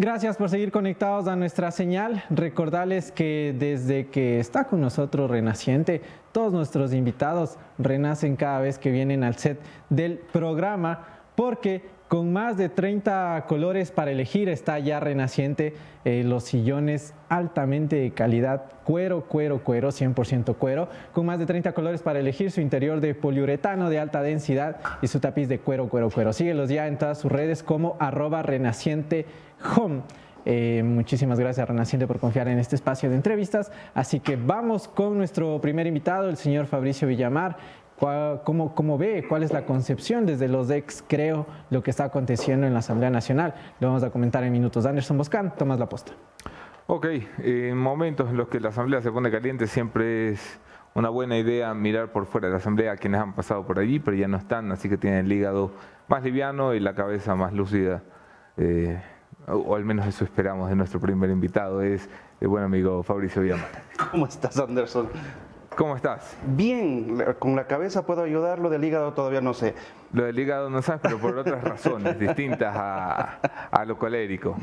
Gracias por seguir conectados a nuestra señal. Recordarles que desde que está con nosotros Renaciente, todos nuestros invitados renacen cada vez que vienen al set del programa porque con más de 30 colores para elegir está ya Renaciente, eh, los sillones altamente de calidad, cuero, cuero, cuero, 100% cuero, con más de 30 colores para elegir su interior de poliuretano de alta densidad y su tapiz de cuero, cuero, cuero. Síguelos ya en todas sus redes como arroba Home. Eh, muchísimas gracias Renaciente por confiar en este espacio de entrevistas. Así que vamos con nuestro primer invitado, el señor Fabricio Villamar. ¿Cómo, ¿Cómo, ve? ¿Cuál es la concepción desde los ex, creo, lo que está aconteciendo en la Asamblea Nacional? Lo vamos a comentar en minutos. Anderson Boscan, Tomás La Posta. Ok, en momentos en los que la Asamblea se pone caliente siempre es una buena idea mirar por fuera de la Asamblea a quienes han pasado por allí, pero ya no están, así que tienen el hígado más liviano y la cabeza más lúcida. Eh, o al menos eso esperamos de nuestro primer invitado, es el buen amigo Fabricio Villamar. ¿Cómo estás, Anderson? ¿Cómo estás? Bien, con la cabeza puedo ayudar, lo del hígado todavía no sé. Lo del hígado no sabes, pero por otras razones distintas a, lo colérico.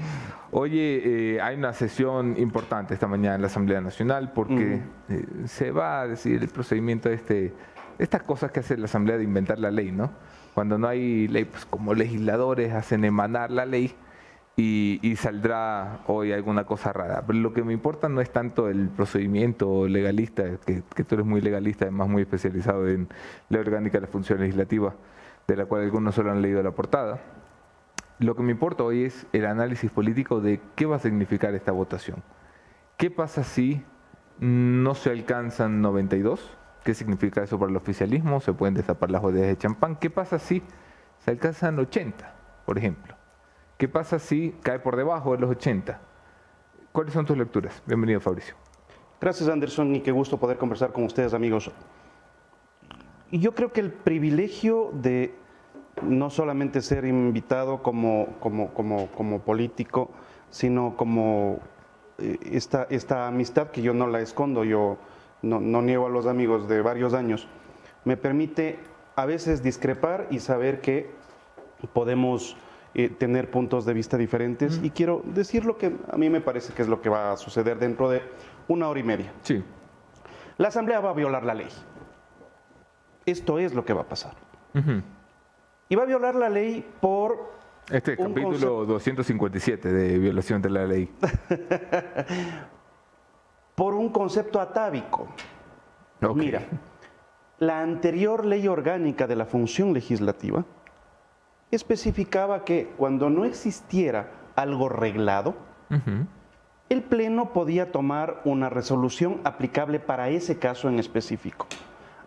Oye, eh, hay una sesión importante esta mañana en la Asamblea Nacional porque eh, se va a decidir el procedimiento de este, estas cosas que hace la Asamblea de inventar la ley, ¿no? Cuando no hay ley, pues como legisladores hacen emanar la ley y, saldrá hoy alguna cosa rara. Pero lo que me importa no es tanto el procedimiento legalista, que, tú eres muy legalista, además muy especializado en la orgánica de la función legislativa, de la cual algunos solo han leído la portada. Lo que me importa hoy es el análisis político de qué va a significar esta votación. ¿Qué pasa si no se alcanzan 92? ¿Qué significa eso para el oficialismo? ¿Se pueden destapar las botellas de champán? ¿Qué pasa si se alcanzan 80, por ejemplo? ¿Qué pasa si cae por debajo de los 80? ¿Cuáles son tus lecturas? Bienvenido, Fabricio. Gracias, Anderson, y qué gusto poder conversar con ustedes, amigos. Yo creo que el privilegio de no solamente ser invitado como, como, como, como político, sino como eh, esta, esta amistad que yo no la escondo, yo no, no niego a los amigos de varios años, me permite a veces discrepar y saber que podemos eh, tener puntos de vista diferentes y quiero decir lo que a mí me parece que es lo que va a suceder dentro de una hora y media. Sí. La Asamblea va a violar la ley. Esto es lo que va a pasar. Y va a violar la ley por... Este capítulo 257 de violación de la ley. por un concepto atávico. Mira, la anterior ley orgánica de la función legislativa especificaba que cuando no existiera algo reglado, el Pleno podía tomar una resolución aplicable para ese caso en específico.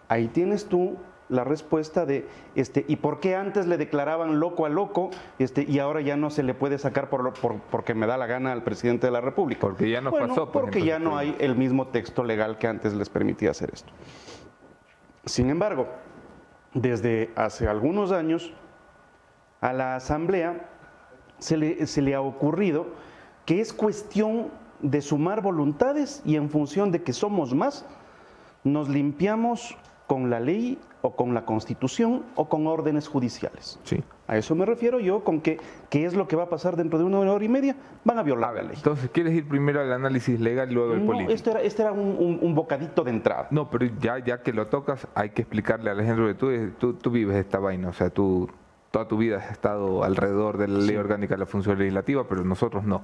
Ahí tienes tú la respuesta de, este, ¿y por qué antes le declaraban loco a loco este, y ahora ya no se le puede sacar por, porque me da la gana al presidente de la República? Porque ya no pasó. porque ya no hay el mismo texto legal que antes les permitía hacer esto. Sin embargo, desde hace algunos años, a la Asamblea se le, ha ocurrido que es cuestión de sumar voluntades y en función de que somos más, nos limpiamos con la ley o con la constitución o con órdenes judiciales. Sí. A eso me refiero yo con que qué es lo que va a pasar dentro de una hora y media, van a violar la ley. Entonces, ¿quieres ir primero al análisis legal y luego al político? Esto era, este era un, bocadito de entrada. No, pero ya, ya que lo tocas, hay que explicarle a Alejandro que tú, tú, tú vives esta vaina, o sea, tú, toda tu vida has estado alrededor de la ley orgánica de la función legislativa, pero nosotros no.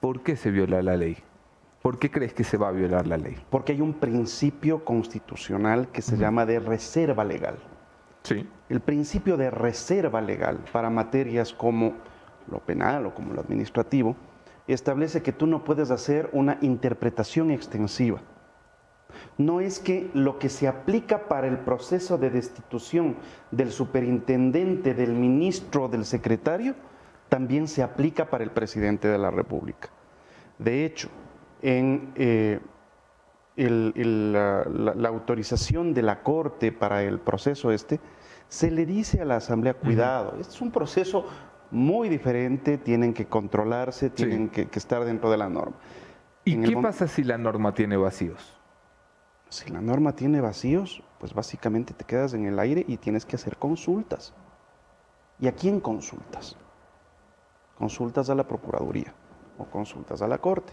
¿Por qué se viola la ley? ¿Por qué crees que se va a violar la ley? Porque hay un principio constitucional que se llama de reserva legal. Sí. El principio de reserva legal para materias como lo penal o como lo administrativo establece que tú no puedes hacer una interpretación extensiva no es que lo que se aplica para el proceso de destitución del superintendente, del ministro, del secretario, también se aplica para el presidente de la República. De hecho, en eh, la, autorización de la Corte para el proceso este, se le dice a la Asamblea, cuidado, este es un proceso muy diferente, tienen que controlarse, tienen que, estar dentro de la norma. ¿Y qué pasa si la norma tiene vacíos? Si la norma tiene vacíos, pues básicamente te quedas en el aire y tienes que hacer consultas. ¿Y a quién consultas? Consultas a la Procuraduría o consultas a la Corte.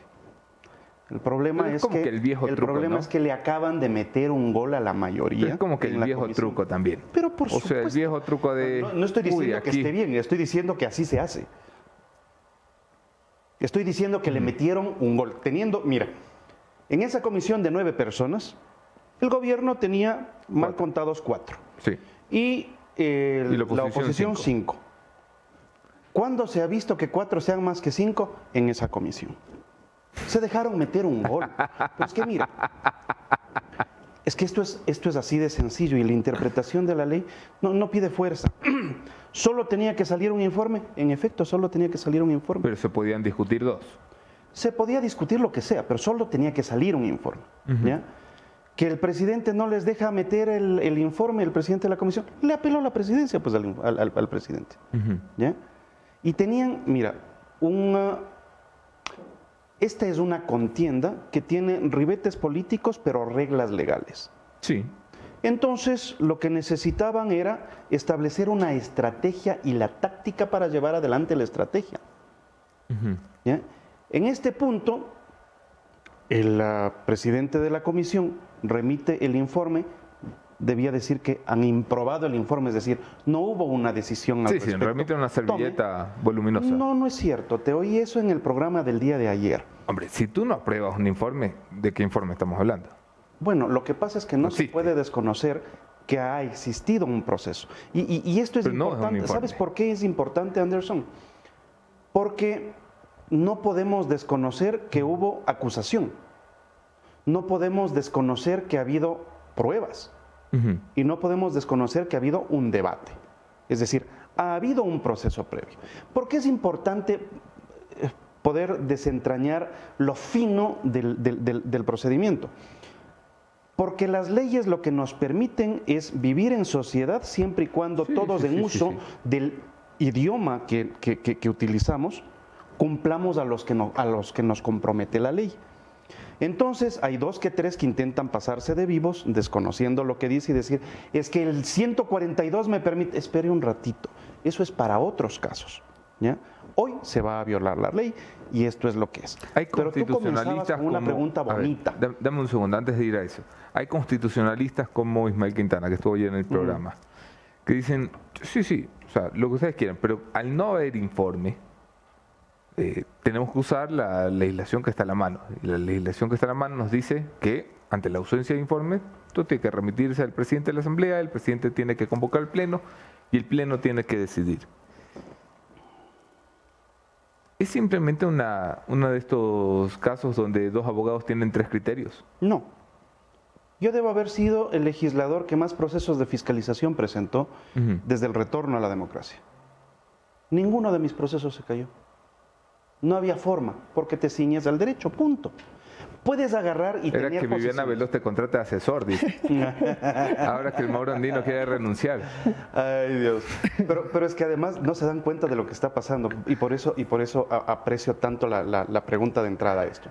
El problema es, que, el, viejo problema es que le acaban de meter un gol a la mayoría. es como que el viejo truco también. Pero por o sea, el viejo truco de. No, estoy diciendo que esté bien, estoy diciendo que así se hace. Estoy diciendo que le metieron un gol. Teniendo, mira, en esa comisión de nueve personas, el gobierno tenía mal contados cuatro. Sí. Y, la oposición, cinco. ¿Cuándo se ha visto que cuatro sean más que cinco? En esa comisión. Se dejaron meter un gol. Pero es que mira, es que esto es, esto es así de sencillo y la interpretación de la ley no, no pide fuerza. solo tenía que salir un informe, en efecto, solo tenía que salir un informe. Pero se podían discutir dos. Se podía discutir lo que sea, pero solo tenía que salir un informe. ¿ya? Que el presidente no les deja meter el, informe, el presidente de la comisión, le apeló la presidencia pues al, presidente. ¿ya? Y tenían, mira, un, esta es una contienda que tiene ribetes políticos pero reglas legales. Sí. Entonces, lo que necesitaban era establecer una estrategia y la táctica para llevar adelante la estrategia. En este punto, el presidente de la comisión remite el informe debía decir que han improbado el informe, es decir, no hubo una decisión al sí, respecto. Sí, remite una servilleta voluminosa. No, no es cierto. Te oí eso en el programa del día de ayer. Hombre, si tú no apruebas un informe, ¿de qué informe estamos hablando? Bueno, lo que pasa es que no, se puede desconocer que ha existido un proceso. Y, esto es importante. ¿Sabes por qué es importante, Anderson? Porque no podemos desconocer que hubo acusación. No podemos desconocer que ha habido pruebas. Y no podemos desconocer que ha habido un debate. Es decir, ha habido un proceso previo. ¿Por qué es importante eh, poder desentrañar lo fino del, procedimiento? Porque las leyes lo que nos permiten es vivir en sociedad siempre y cuando todos en uso del idioma que, utilizamos cumplamos a los que, a los que nos compromete la ley. Entonces hay dos que tres que intentan pasarse de vivos, desconociendo lo que dice y decir, es que el 142 me permite, espere un ratito, eso es para otros casos. ¿ya? Hoy se va a violar la ley y esto es lo que es. Hay Pero tú comenzabas con una pregunta bonita. dame un segundo antes de ir a eso. Hay constitucionalistas como Ismael Quintana, que estuvo hoy en el programa, que dicen, sí, sí, o sea, lo que ustedes quieran, pero al no haber informe, eh, tenemos que usar la legislación que está a la mano. Y la legislación que está a la mano nos dice que ante la ausencia de informe, tú tienes que remitirse al presidente de la Asamblea, el presidente tiene que convocar el Pleno y el Pleno tiene que decidir. ¿Es simplemente una, uno de estos casos donde dos abogados tienen tres criterios? No. Yo debo haber sido el legislador que más procesos de fiscalización presentó desde el retorno a la democracia. Ninguno de mis procesos se cayó. No había forma, porque te ciñes al derecho, punto. Puedes agarrar y Era que Viviana Veloz te contrata asesor, dice. Ahora que el Mauro Andino quiere renunciar. Ay, Dios. Pero, pero, es que además no se dan cuenta de lo que está pasando y por eso, y por eso aprecio tanto la, pregunta de entrada a esto.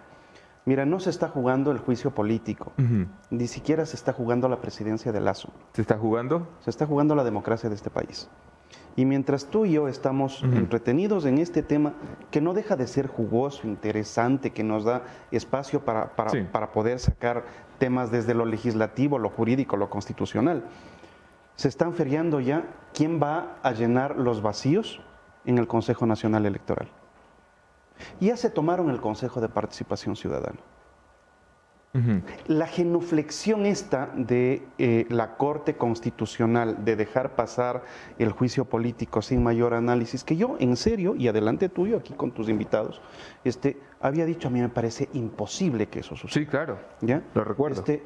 Mira, no se está jugando el juicio político, ni siquiera se está jugando la presidencia de Lazo. ¿Se está jugando? Se está jugando la democracia de este país. Y mientras tú y yo estamos entretenidos en este tema, que no deja de ser jugoso, interesante, que nos da espacio para, para, poder sacar temas desde lo legislativo, lo jurídico, lo constitucional, se están feriando ya quién va a llenar los vacíos en el Consejo Nacional Electoral. Ya se tomaron el Consejo de Participación Ciudadana. La genuflexión esta de eh, la Corte Constitucional de dejar pasar el juicio político sin mayor análisis, que yo en serio, y adelante tuyo aquí con tus invitados, este, había dicho a mí me parece imposible que eso suceda. Sí, claro. ¿Ya? Lo recuerdo. Este,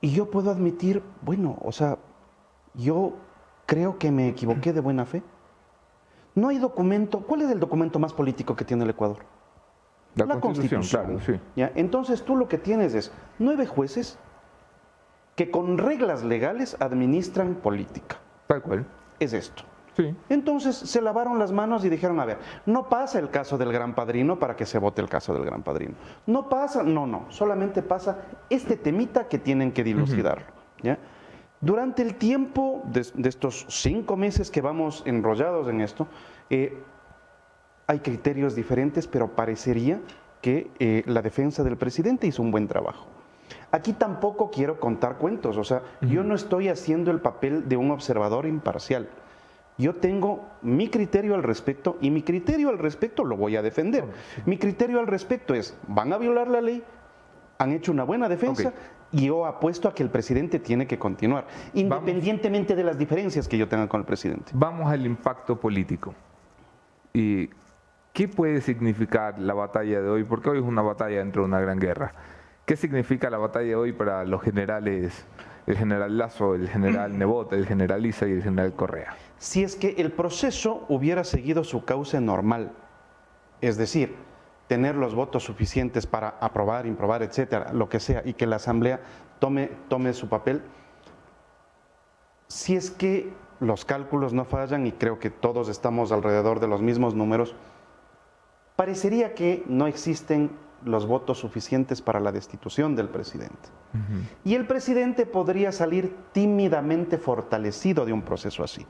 y yo puedo admitir, bueno, o sea, yo creo que me equivoqué de buena fe. No hay documento, ¿cuál es el documento más político que tiene el Ecuador? La, Constitución, claro, sí. ¿Ya? Entonces tú lo que tienes es nueve jueces que con reglas legales administran política. Tal cual. Es esto. Sí. Entonces se lavaron las manos y dijeron, a ver, no pasa el caso del gran padrino para que se vote el caso del gran padrino. No pasa, no, no, solamente pasa este temita que tienen que dilucidarlo. ¿ya? Durante el tiempo de, estos cinco meses que vamos enrollados en esto, eh, hay criterios diferentes, pero parecería que eh, la defensa del presidente hizo un buen trabajo. Aquí tampoco quiero contar cuentos, o sea, yo no estoy haciendo el papel de un observador imparcial. Yo tengo mi criterio al respecto y mi criterio al respecto lo voy a defender. Mi criterio al respecto es, van a violar la ley, han hecho una buena defensa y yo apuesto a que el presidente tiene que continuar, independientemente de las diferencias que yo tenga con el presidente. Vamos al impacto político. Y ¿Qué puede significar la batalla de hoy? Porque hoy es una batalla dentro de una gran guerra. ¿Qué significa la batalla de hoy para los generales, el general Lazo, el general Nebot, el general Isa y el general Correa? Si es que el proceso hubiera seguido su cauce normal, es decir, tener los votos suficientes para aprobar, improbar, etcétera, lo que sea, y que la Asamblea tome, tome su papel, si es que los cálculos no fallan, y creo que todos estamos alrededor de los mismos números, parecería que no existen los votos suficientes para la destitución del presidente. Y el presidente podría salir tímidamente fortalecido de un proceso así.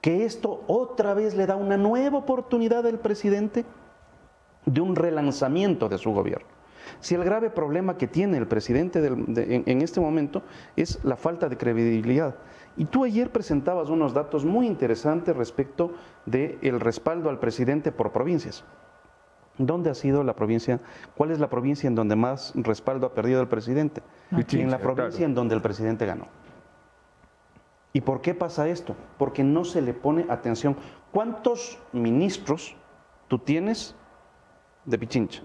Que esto otra vez le da una nueva oportunidad al presidente de un relanzamiento de su gobierno. Si el grave problema que tiene el presidente en, este momento es la falta de credibilidad. Y tú ayer presentabas unos datos muy interesantes respecto del respaldo al presidente por provincias. ¿Dónde ha sido la provincia? ¿Cuál es la provincia en donde más respaldo ha perdido el presidente? en la provincia en donde el presidente ganó. ¿Y por qué pasa esto? Porque no se le pone atención. ¿Cuántos ministros tú tienes de Pichincha?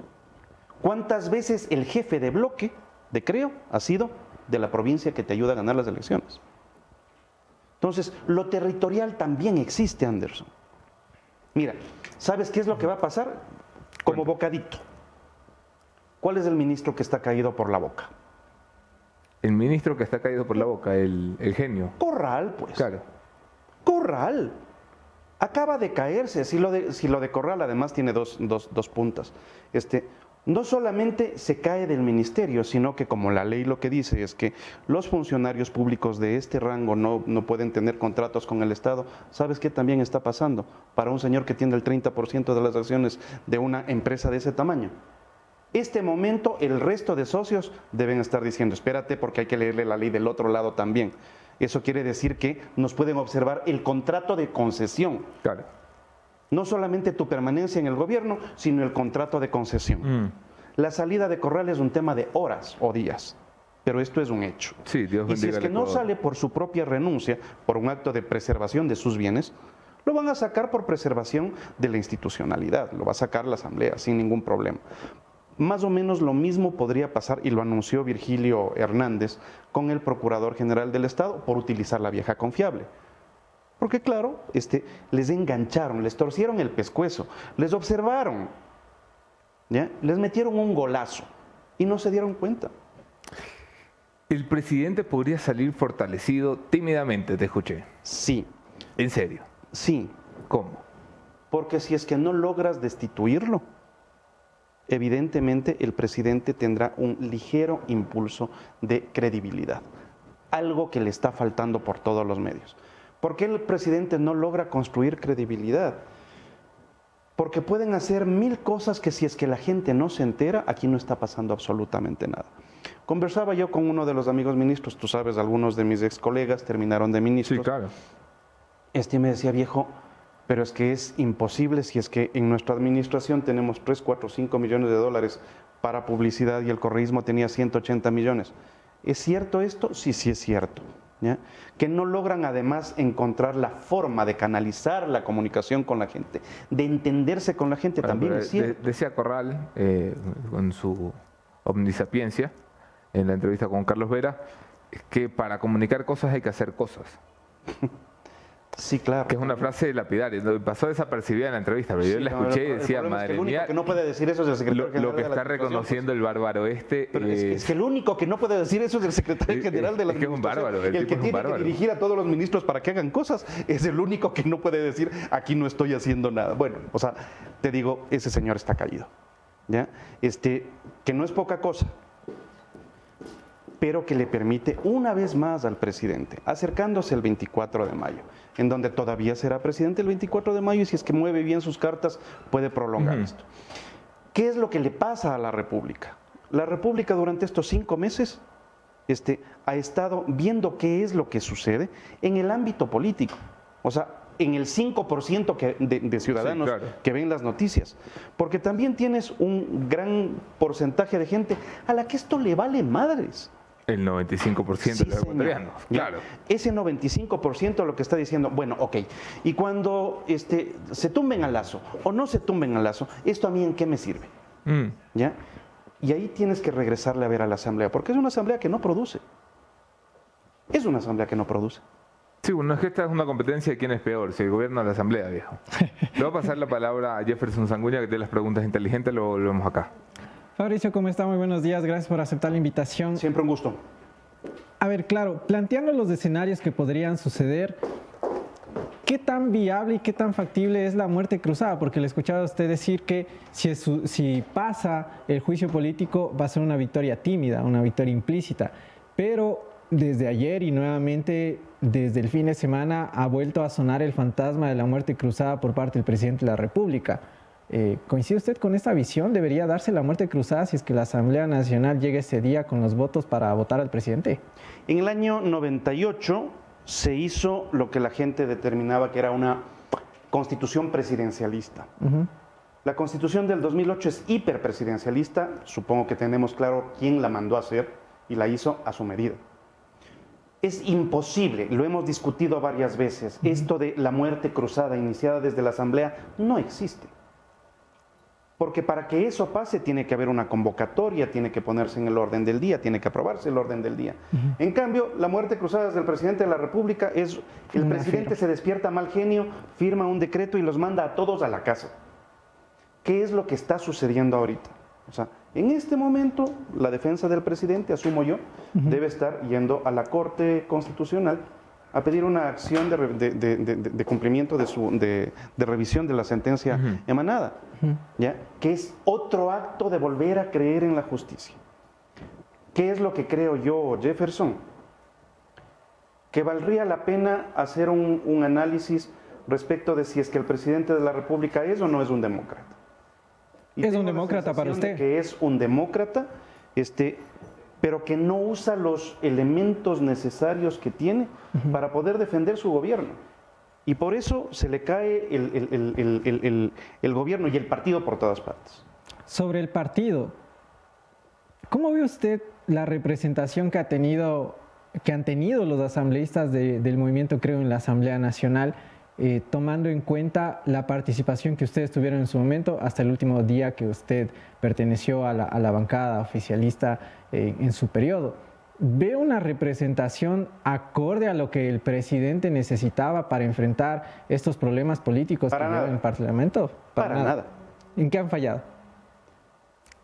¿Cuántas veces el jefe de bloque de Creo ha sido de la provincia que te ayuda a ganar las elecciones? Entonces, lo territorial también existe, Anderson. Mira, ¿sabes qué es lo que va a pasar? como bocadito. ¿Cuál es el ministro que está caído por la boca? El ministro que está caído por la boca, el, genio. Corral, pues. Claro. Corral. Acaba de caerse. Si lo de, si lo de Corral además tiene dos, dos puntas. Este, no solamente se cae del ministerio, sino que como la ley lo que dice es que los funcionarios públicos de este rango no, pueden tener contratos con el Estado, ¿sabes qué también está pasando para un señor que tiene el 30% de las acciones de una empresa de ese tamaño? Este momento el resto de socios deben estar diciendo, espérate porque hay que leerle la ley del otro lado también. Eso quiere decir que nos pueden observar el contrato de concesión. Claro no solamente tu permanencia en el gobierno, sino el contrato de concesión. Mm. La salida de Corral es un tema de horas o días, pero esto es un hecho. Sí, Dios y si es que no sale por su propia renuncia, por un acto de preservación de sus bienes, lo van a sacar por preservación de la institucionalidad, lo va a sacar la Asamblea sin ningún problema. Más o menos lo mismo podría pasar, y lo anunció Virgilio Hernández, con el Procurador General del Estado por utilizar la vieja confiable. Porque claro, este, les engancharon, les torcieron el pescuezo, les observaron, ¿ya? les metieron un golazo y no se dieron cuenta. El presidente podría salir fortalecido tímidamente, te escuché. Sí. ¿En serio? Sí. ¿Cómo? Porque si es que no logras destituirlo, evidentemente el presidente tendrá un ligero impulso de credibilidad, algo que le está faltando por todos los medios. ¿Por qué el presidente no logra construir credibilidad? Porque pueden hacer mil cosas que si es que la gente no se entera, aquí no está pasando absolutamente nada. Conversaba yo con uno de los amigos ministros, tú sabes, algunos de mis ex colegas terminaron de ministros. Sí, claro. Este me decía, viejo, pero es que es imposible si es que en nuestra administración tenemos 3, 4, 5 millones de dólares para publicidad y el correísmo tenía 180 millones. ¿Es cierto esto? Sí, sí es cierto que no logran además encontrar la forma de canalizar la comunicación con la gente, de entenderse con la gente también. Es decía Corral, eh, con su omnisapiencia, en la entrevista con Carlos Vera, que para comunicar cosas hay que hacer cosas. Sí, claro. Que es una frase lapidaria. Pasó desapercibida en la entrevista, pero yo la escuché y decía, madre es mía. que no puede decir eso es el secretario lo, Lo que está reconociendo el bárbaro este. Pero es, que el único que no puede decir eso es el secretario general de la es que es un bárbaro. El, que tiene que dirigir a todos los ministros para que hagan cosas es el único que no puede decir, aquí no estoy haciendo nada. Bueno, o sea, te digo, ese señor está caído. ¿ya? Este, que no es poca cosa pero que le permite una vez más al presidente, acercándose el 24 de mayo, en donde todavía será presidente el 24 de mayo y si es que mueve bien sus cartas puede prolongar esto. ¿Qué es lo que le pasa a la República? La República durante estos cinco meses este, ha estado viendo qué es lo que sucede en el ámbito político. O sea, en el 5% que, de, ciudadanos que ven las noticias. Porque también tienes un gran porcentaje de gente a la que esto le vale madres. El 95% de los ecuatorianos, claro. Ese 95% lo que está diciendo, bueno, ok, y cuando este, se tumben al lazo o no se tumben al lazo, ¿esto a mí en qué me sirve? Mm. ¿Ya? Y ahí tienes que regresarle a ver a la asamblea, porque es una asamblea que no produce. Es una asamblea que no produce. Sí, bueno, es que esta es una competencia de quién es peor, si el gobierno o la asamblea, viejo. Le voy a pasar la palabra a Jefferson Sanguña, que tiene las preguntas inteligentes, lo, lo vemos acá. Fabricio, ¿cómo está? Muy buenos días. Gracias por aceptar la invitación. Siempre un gusto. A ver, claro, planteando los escenarios que podrían suceder, ¿qué tan viable y qué tan factible es la muerte cruzada? Porque le escuchaba a usted decir que si, si pasa el juicio político va a ser una victoria tímida, una victoria implícita. Pero desde ayer y nuevamente desde el fin de semana ha vuelto a sonar el fantasma de la muerte cruzada por parte del presidente de la República. Eh, ¿Coincide usted con esta visión? ¿Debería darse la muerte cruzada si es que la Asamblea Nacional llegue ese día con los votos para votar al presidente? En el año 98 se hizo lo que la gente determinaba que era una constitución presidencialista. La constitución del 2008 es hiperpresidencialista, supongo que tenemos claro quién la mandó a hacer y la hizo a su medida. Es imposible, lo hemos discutido varias veces, esto de la muerte cruzada iniciada desde la Asamblea no existe. Porque para que eso pase tiene que haber una convocatoria, tiene que ponerse en el orden del día, tiene que aprobarse el orden del día. En cambio, la muerte cruzada del presidente de la República es, el presidente se despierta mal genio, firma un decreto y los manda a todos a la casa. ¿Qué es lo que está sucediendo ahorita? O sea, en este momento, la defensa del presidente, asumo yo, debe estar yendo a la Corte Constitucional a pedir una acción de, cumplimiento de, su, de, revisión de la sentencia emanada, ¿ya? que es otro acto de volver a creer en la justicia. ¿Qué es lo que creo yo, Jefferson? Que valdría la pena hacer un, un análisis respecto de si es que el presidente de la República es o no es un demócrata es un demócrata para usted. que es un demócrata, este, pero que no usa los elementos necesarios que tiene para poder defender su gobierno. Y por eso se le cae el, gobierno y el partido por todas partes. Sobre el partido, ¿cómo ve usted la representación que, ha tenido, que han tenido los asambleístas del movimiento Creo en la Asamblea Nacional? Eh, tomando en cuenta la participación que ustedes tuvieron en su momento hasta el último día que usted perteneció a la, bancada oficialista eh, en su periodo. ¿Ve una representación acorde a lo que el presidente necesitaba para enfrentar estos problemas políticos para en el Parlamento? Para, nada. ¿En qué han fallado?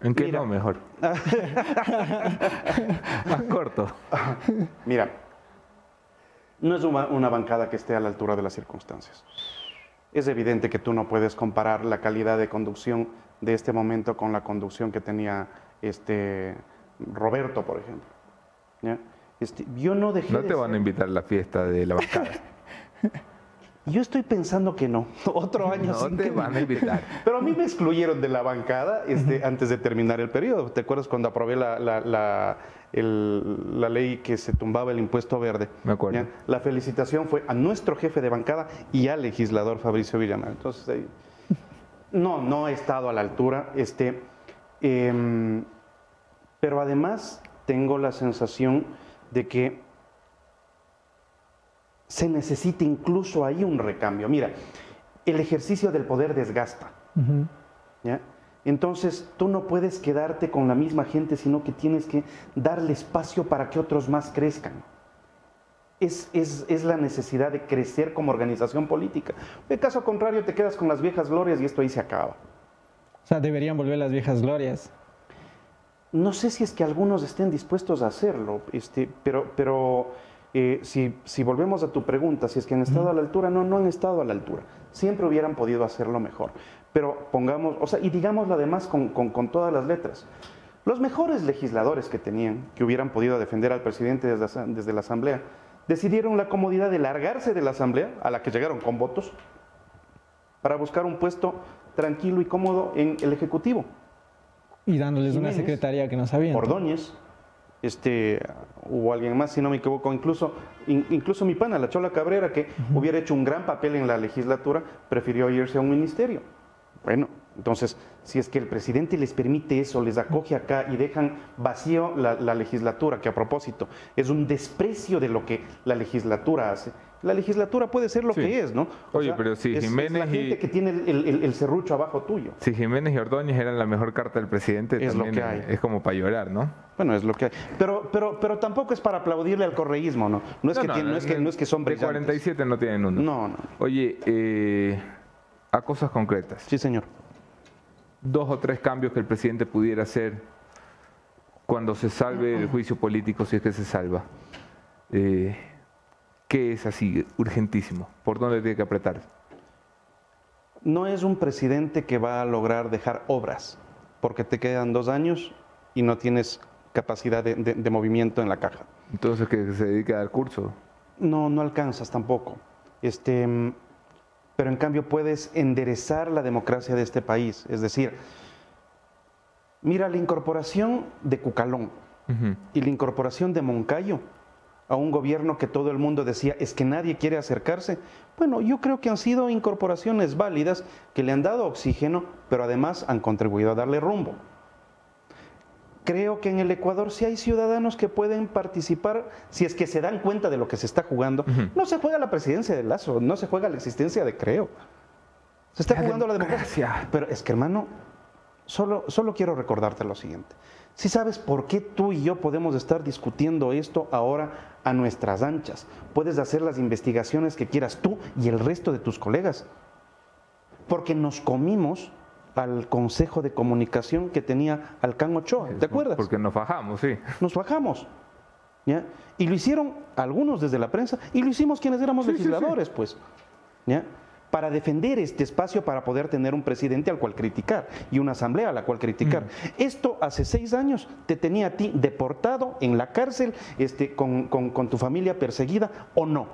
¿En qué no mejor? Más corto. Mira, no es una, bancada que esté a la altura de las circunstancias. Es evidente que tú no puedes comparar la calidad de conducción de este momento con la conducción que tenía este Roberto, por ejemplo. Este, yo no dejé No te van a invitar a la fiesta de la bancada. Yo estoy pensando que no. Otro año no te van a invitar. Pero a mí me excluyeron de la bancada este, antes de terminar el periodo. ¿Te acuerdas cuando aprobé la, la, ley que se tumbaba el impuesto verde? Me acuerdo. La felicitación fue a nuestro jefe de bancada y al legislador Fabricio Villamar. Entonces, no, no he estado a la altura. Este, em, pero además tengo la sensación de que se necesita incluso ahí un recambio. Mira, el ejercicio del poder desgasta. Entonces, tú no puedes quedarte con la misma gente, sino que tienes que darle espacio para que otros más crezcan. Es, es, la necesidad de crecer como organización política. En caso contrario, te quedas con las viejas glorias y esto ahí se acaba. O sea, deberían volver las viejas glorias. No sé si es que algunos estén dispuestos a hacerlo, este, pero, pero eh, si, volvemos a tu pregunta, si es que han estado a la altura, no, no han estado a la altura. Siempre hubieran podido hacerlo mejor. Pero pongamos, o sea, y digámoslo además con, todas las letras. Los mejores legisladores que tenían, que hubieran podido defender al presidente desde, desde la Asamblea, decidieron la comodidad de largarse de la Asamblea, a la que llegaron con votos, para buscar un puesto tranquilo y cómodo en el Ejecutivo. Y dándoles una secretaría que no sabían. Ordóñez, este, o alguien más, si no me equivoco, incluso, incluso mi pana, la Chola Cabrera, que hubiera hecho un gran papel en la legislatura, prefirió irse a un ministerio. Bueno, entonces, si es que el presidente les permite eso, les acoge acá y dejan vacío la, legislatura, que a propósito es un desprecio de lo que la legislatura hace, la legislatura puede ser lo que es, ¿no? Oye, pero si Jiménez. Es la gente que tiene el, serrucho abajo tuyo. Si Jiménez y Ordóñez eran la mejor carta del presidente, es lo que hay. Es como para llorar, ¿no? Bueno, es lo que hay. Pero, pero, pero tampoco es para aplaudirle al correísmo, ¿no? No es, que, no, es, que, no es que son De 47 no tienen uno. No, no. Oye, eh, a cosas concretas. Sí, señor. Dos o tres cambios que el presidente pudiera hacer cuando se salve el juicio político, si es que se salva. Eh, ¿Qué es así, urgentísimo? ¿Por dónde tiene que apretar? No es un presidente que va a lograr dejar obras, porque te quedan dos años y no tienes capacidad de, movimiento en la caja. Entonces, ¿que se dedique a dar curso? No, no alcanzas tampoco. Este, pero en cambio puedes enderezar la democracia de este país. Es decir, mira la incorporación de Cucalón y la incorporación de Moncayo a un gobierno que todo el mundo decía es que nadie quiere acercarse. Bueno, yo creo que han sido incorporaciones válidas que le han dado oxígeno, pero además han contribuido a darle rumbo. Creo que en el Ecuador sí hay ciudadanos que pueden participar si es que se dan cuenta de lo que se está jugando. No se juega la presidencia de Lazo, no se juega la existencia de Creo. Se está jugando la democracia. Pero es que, hermano, solo, solo quiero recordarte lo siguiente. Si sabes por qué tú y yo podemos estar discutiendo esto ahora a nuestras anchas, puedes hacer las investigaciones que quieras tú y el resto de tus colegas. Porque nos comimos al Consejo de Comunicación que tenía Alcán Ochoa, ¿te acuerdas? Porque nos bajamos, sí. Nos bajamos. ¿ya? Y lo hicieron algunos desde la prensa y lo hicimos quienes éramos legisladores, pues. ¿ya? Para defender este espacio para poder tener un presidente al cual criticar y una asamblea a la cual criticar. Mm. Esto hace seis años te tenía a ti deportado en la cárcel este, con, tu familia perseguida o no.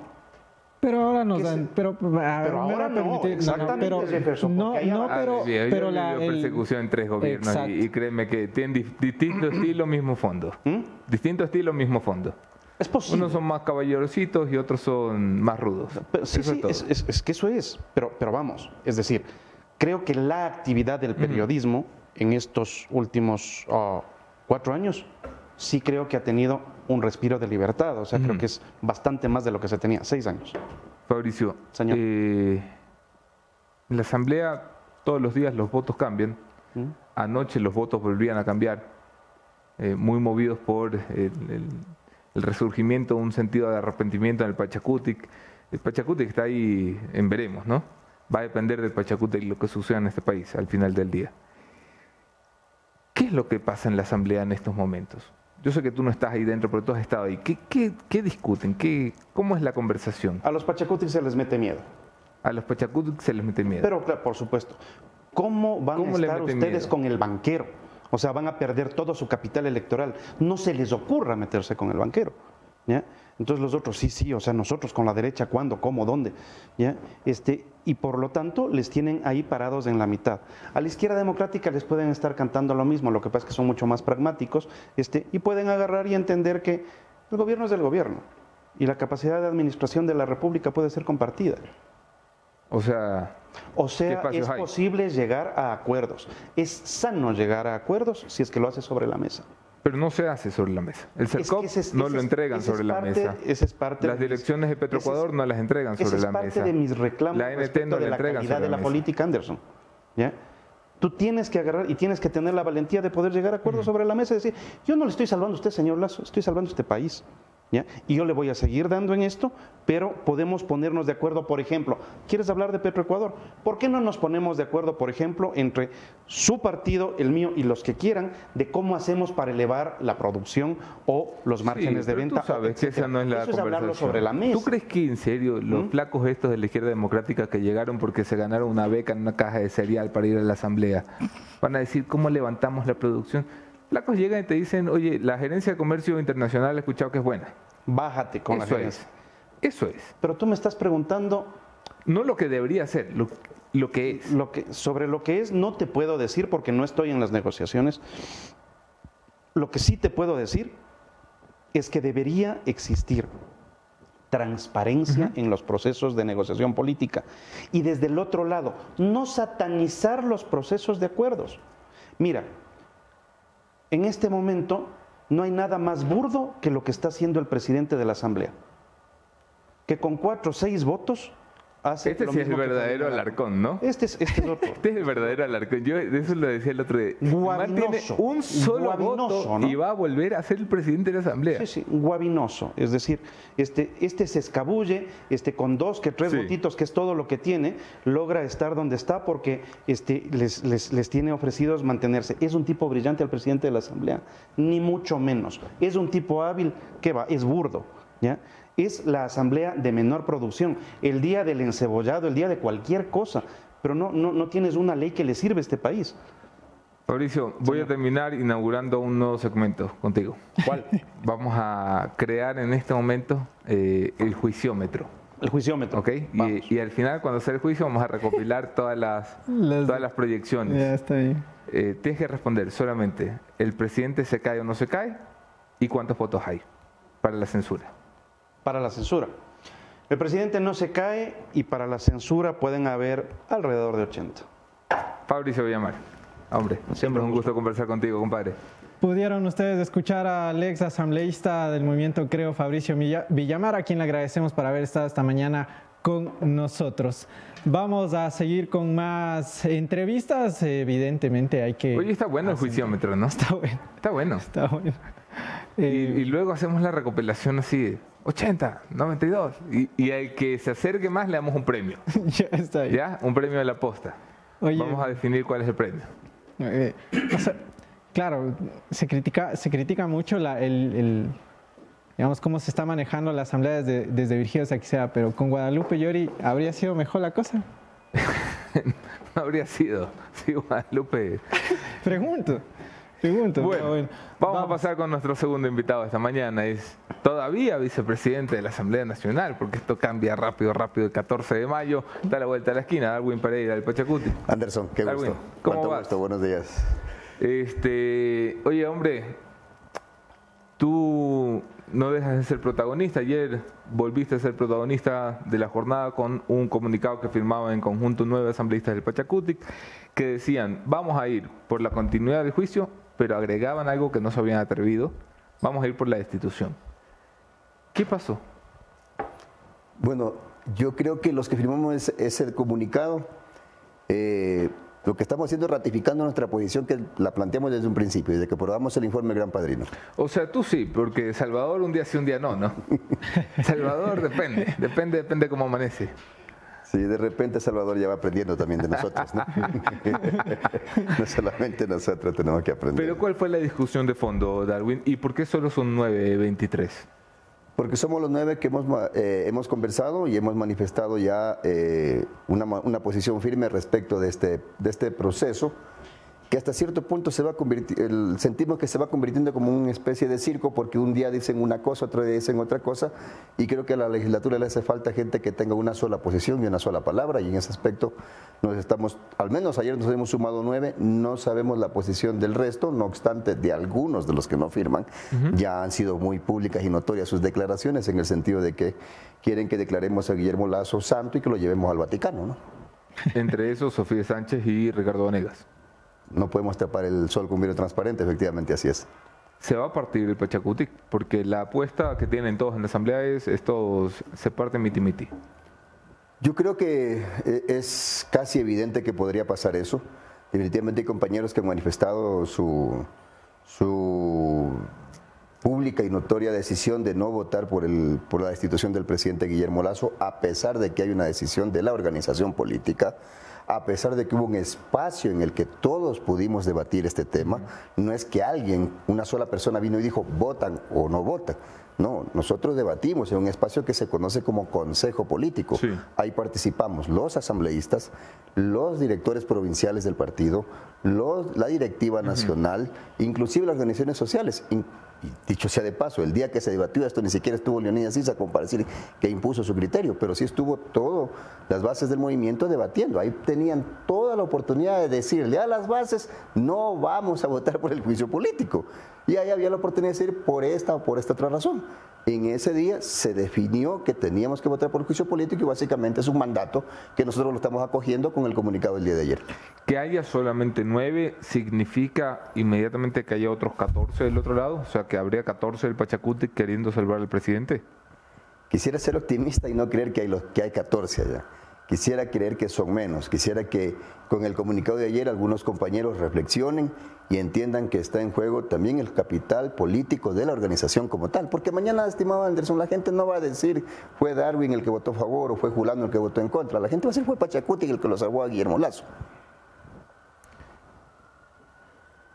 Pero ahora nos dan, pero, ahora no, exactamente, pero, no, no, pero, pero la persecución en tres gobiernos y, créeme que tienen distinto estilo, mismo fondo. ¿Mm? Distinto estilo, mismo fondo. Es posible. Unos son más caballerositos y otros son más rudos. sí, sí, es, que eso es. Pero, pero vamos, es decir, creo que la actividad del periodismo en estos últimos ah, cuatro años sí creo que ha tenido un respiro de libertad. O sea, creo que es bastante más de lo que se tenía. Seis años. Fabricio, Señor. Eh, en la Asamblea todos los días los votos cambian. Anoche los votos volvían a cambiar, eh, muy movidos por el el resurgimiento, un sentido de arrepentimiento en el Pachacutic. El Pachacutic está ahí en veremos, ¿no? Va a depender del Pachacutic lo que suceda en este país al final del día. ¿Qué es lo que pasa en la Asamblea en estos momentos? Yo sé que tú no estás ahí dentro, pero tú has estado ahí. ¿Qué, discuten? ¿Qué, ¿Cómo es la conversación? A los Pachacutic se les mete miedo. A los Pachacutic se les mete miedo. Pero, claro, por supuesto. ¿Cómo van a estar ustedes con el banquero? O sea, van a perder todo su capital electoral. No se les ocurra meterse con el banquero. Entonces los otros, sí, sí, o sea, nosotros con la derecha, ¿cuándo, cómo, dónde? Este, y por lo tanto les tienen ahí parados en la mitad. A la izquierda democrática les pueden estar cantando lo mismo, lo que pasa es que son mucho más pragmáticos este, y pueden agarrar y entender que el gobierno es del gobierno y la capacidad de administración de la República puede ser compartida. O sea, o sea es posible llegar a acuerdos. Es sano llegar a acuerdos si es que lo hace sobre la mesa. Pero no se hace sobre la mesa. El CERCOP no lo entregan sobre la mesa. es parte las direcciones de Petroecuador no las entregan sobre la mesa. Es parte de mis reclamos la NT no de la calidad de la, política, Anderson. ¿Ya? Tú tienes que agarrar y tienes que tener la valentía de poder llegar a acuerdos sobre la mesa y decir, yo no le estoy salvando a usted, señor Lazo, estoy salvando a este país. Y yo le voy a seguir dando en esto, pero podemos ponernos de acuerdo, por ejemplo, ¿quieres hablar de Petroecuador? ¿Por qué no nos ponemos de acuerdo, por ejemplo, entre su partido, el mío y los que quieran, de cómo hacemos para elevar la producción o los márgenes de venta? Tú sabes que esa no es la Eso es hablarlo sobre la mesa. ¿Tú crees que en serio los flacos estos de la izquierda democrática que llegaron porque se ganaron una beca en una caja de cereal para ir a la asamblea, van a decir cómo levantamos la producción? Flacos llegan y te dicen, oye, la gerencia de comercio internacional he escuchado que es buena. Bájate con la gerencia. Eso es. Pero tú me estás preguntando... No lo que debería ser, lo, que es. Lo que, sobre lo que es no te puedo decir porque no estoy en las negociaciones. Lo que sí te puedo decir es que debería existir transparencia en los procesos de negociación política. Y desde el otro lado, no satanizar los procesos de acuerdos. Mira, en este momento no hay nada más burdo que lo que está haciendo el presidente de la Asamblea. Que con cuatro o seis votos este sí es el verdadero Alarcón, ¿no? Este es, este es otro. este es el verdadero Alarcón. Yo de eso lo decía el otro día. Tiene un solo voto y va a volver a ser el presidente de la Asamblea. Sí, sí, guabinoso. Es decir, este, este se escabulle este, con dos que tres votitos, que es todo lo que tiene, logra estar donde está porque este, les, les, les tiene ofrecidos mantenerse. Es un tipo brillante al presidente de la Asamblea, ni mucho menos. Es un tipo hábil, ¿qué va? Es burdo. ¿Ya? Es la asamblea de menor producción, el día del encebollado, el día de cualquier cosa, pero no, no, no tienes una ley que le sirve a este país. Fabricio, voy a terminar inaugurando un nuevo segmento contigo. ¿Cuál? Vamos a crear en este momento eh, el juiciómetro. El juiciómetro. ¿Ok? Y, al final, cuando sea el juicio, vamos a recopilar todas las, todas las proyecciones. Ya está bien. Eh, tienes que responder solamente, ¿el presidente se cae o no se cae? ¿Y cuántos votos hay para la censura? Para la censura. El presidente no se cae y para la censura pueden haber alrededor de 80. Fabricio Villamar. Hombre, siempre es un gusto conversar contigo, compadre. Pudieron ustedes escuchar al ex asambleísta del movimiento Creo, Fabricio Villamar, a quien le agradecemos por haber estado esta mañana con nosotros. Vamos a seguir con más entrevistas. Evidentemente hay que... Oye, está bueno el juiciómetro, ¿no? Está bueno. Está bueno. Está bueno. y, y, luego hacemos la recopilación así, 80, 92. Y, y al que se acerque más le damos un premio. ya está ahí. ¿Ya? Un premio de la posta. Vamos a definir cuál es el premio. Eh, claro, se critica, se critica mucho el, digamos, cómo se está manejando la asamblea desde, desde Virgilio sea, pero con Guadalupe Llori habría sido mejor la cosa. no habría sido, sí, Guadalupe. Pregunto. Pregunto, bueno, vamos, a pasar con nuestro segundo invitado esta mañana. Es todavía vicepresidente de la Asamblea Nacional, porque esto cambia rápido, rápido. El 14 de mayo, da la vuelta a la esquina. Darwin Pereira, del Pachacuti. Anderson, qué gusto. ¿Cómo vas? Gusto? Buenos días. Este, oye, hombre, tú no dejas de ser protagonista. Ayer volviste a ser protagonista de la jornada con un comunicado que firmaba en conjunto nueve asambleístas del Pachacuti que decían, vamos a ir por la continuidad del juicio pero agregaban algo que no se habían atrevido. Vamos a ir por la destitución. ¿Qué pasó? Bueno, yo creo que los que firmamos ese, comunicado, eh, lo que estamos haciendo es ratificando nuestra posición que la planteamos desde un principio, desde que aprobamos el informe Gran Padrino. O sea, tú sí, porque Salvador un día sí, un día no, ¿no? Salvador depende, depende, depende cómo amanece. Sí, de repente Salvador ya va aprendiendo también de nosotros, ¿no? no solamente nosotros tenemos que aprender. Pero ¿cuál fue la discusión de fondo, Darwin? ¿Y por qué solo son 9.23? Porque somos los nueve que hemos, eh, hemos conversado y hemos manifestado ya eh, una, una, posición firme respecto de este, de este proceso que hasta cierto punto se va a sentimos que se va convirtiendo como una especie de circo porque un día dicen una cosa, otro día dicen otra cosa y creo que a la legislatura le hace falta gente que tenga una sola posición y una sola palabra y en ese aspecto nos estamos, al menos ayer nos hemos sumado nueve, no sabemos la posición del resto, no obstante de algunos de los que no firman ya han sido muy públicas y notorias sus declaraciones en el sentido de que quieren que declaremos a Guillermo Lazo santo y que lo llevemos al Vaticano. ¿no? Entre esos, Sofía Sánchez y Ricardo Vanegas no podemos tapar el sol con vidrio transparente, efectivamente así es. Se va a partir el Pachacutic, porque la apuesta que tienen todos en la asamblea es estos se parte miti miti. Yo creo que eh, es casi evidente que podría pasar eso. Definitivamente hay compañeros que han manifestado su, su pública y notoria decisión de no votar por, el, por la destitución del presidente Guillermo Lazo, a pesar de que hay una decisión de la organización política a pesar de que hubo un espacio en el que todos pudimos debatir este tema, no es que alguien, una sola persona vino y dijo votan o no votan. No, nosotros debatimos en un espacio que se conoce como Consejo Político. Ahí participamos los asambleístas, los directores provinciales del partido, la directiva nacional, inclusive las organizaciones sociales. Dicho sea de paso, el día que se debatió esto ni siquiera estuvo Leonidas Sisa como para decir que impuso su criterio, pero sí estuvo todo las bases del movimiento debatiendo. Ahí tenían toda la oportunidad de decirle a las bases, no vamos a votar por el juicio político. Y ahí había la oportunidad de decir por esta o por esta otra razón. En ese día se definió que teníamos que votar por juicio político y básicamente es un mandato que nosotros lo estamos acogiendo con el comunicado del día de ayer. Que haya solamente nueve significa inmediatamente que haya otros 14 del otro lado, o sea que habría 14 del Pachacuti queriendo salvar al presidente. Quisiera ser optimista y no creer que hay, los, que hay 14 allá. Quisiera creer que son menos. Quisiera que con el comunicado de ayer algunos compañeros reflexionen y entiendan que está en juego también el capital político de la organización como tal. Porque mañana, estimado Anderson, la gente no va a decir fue Darwin el que votó a favor o fue Julano el que votó en contra. La gente va a decir fue Pachacuti el que lo salvó a Guillermo Lazo.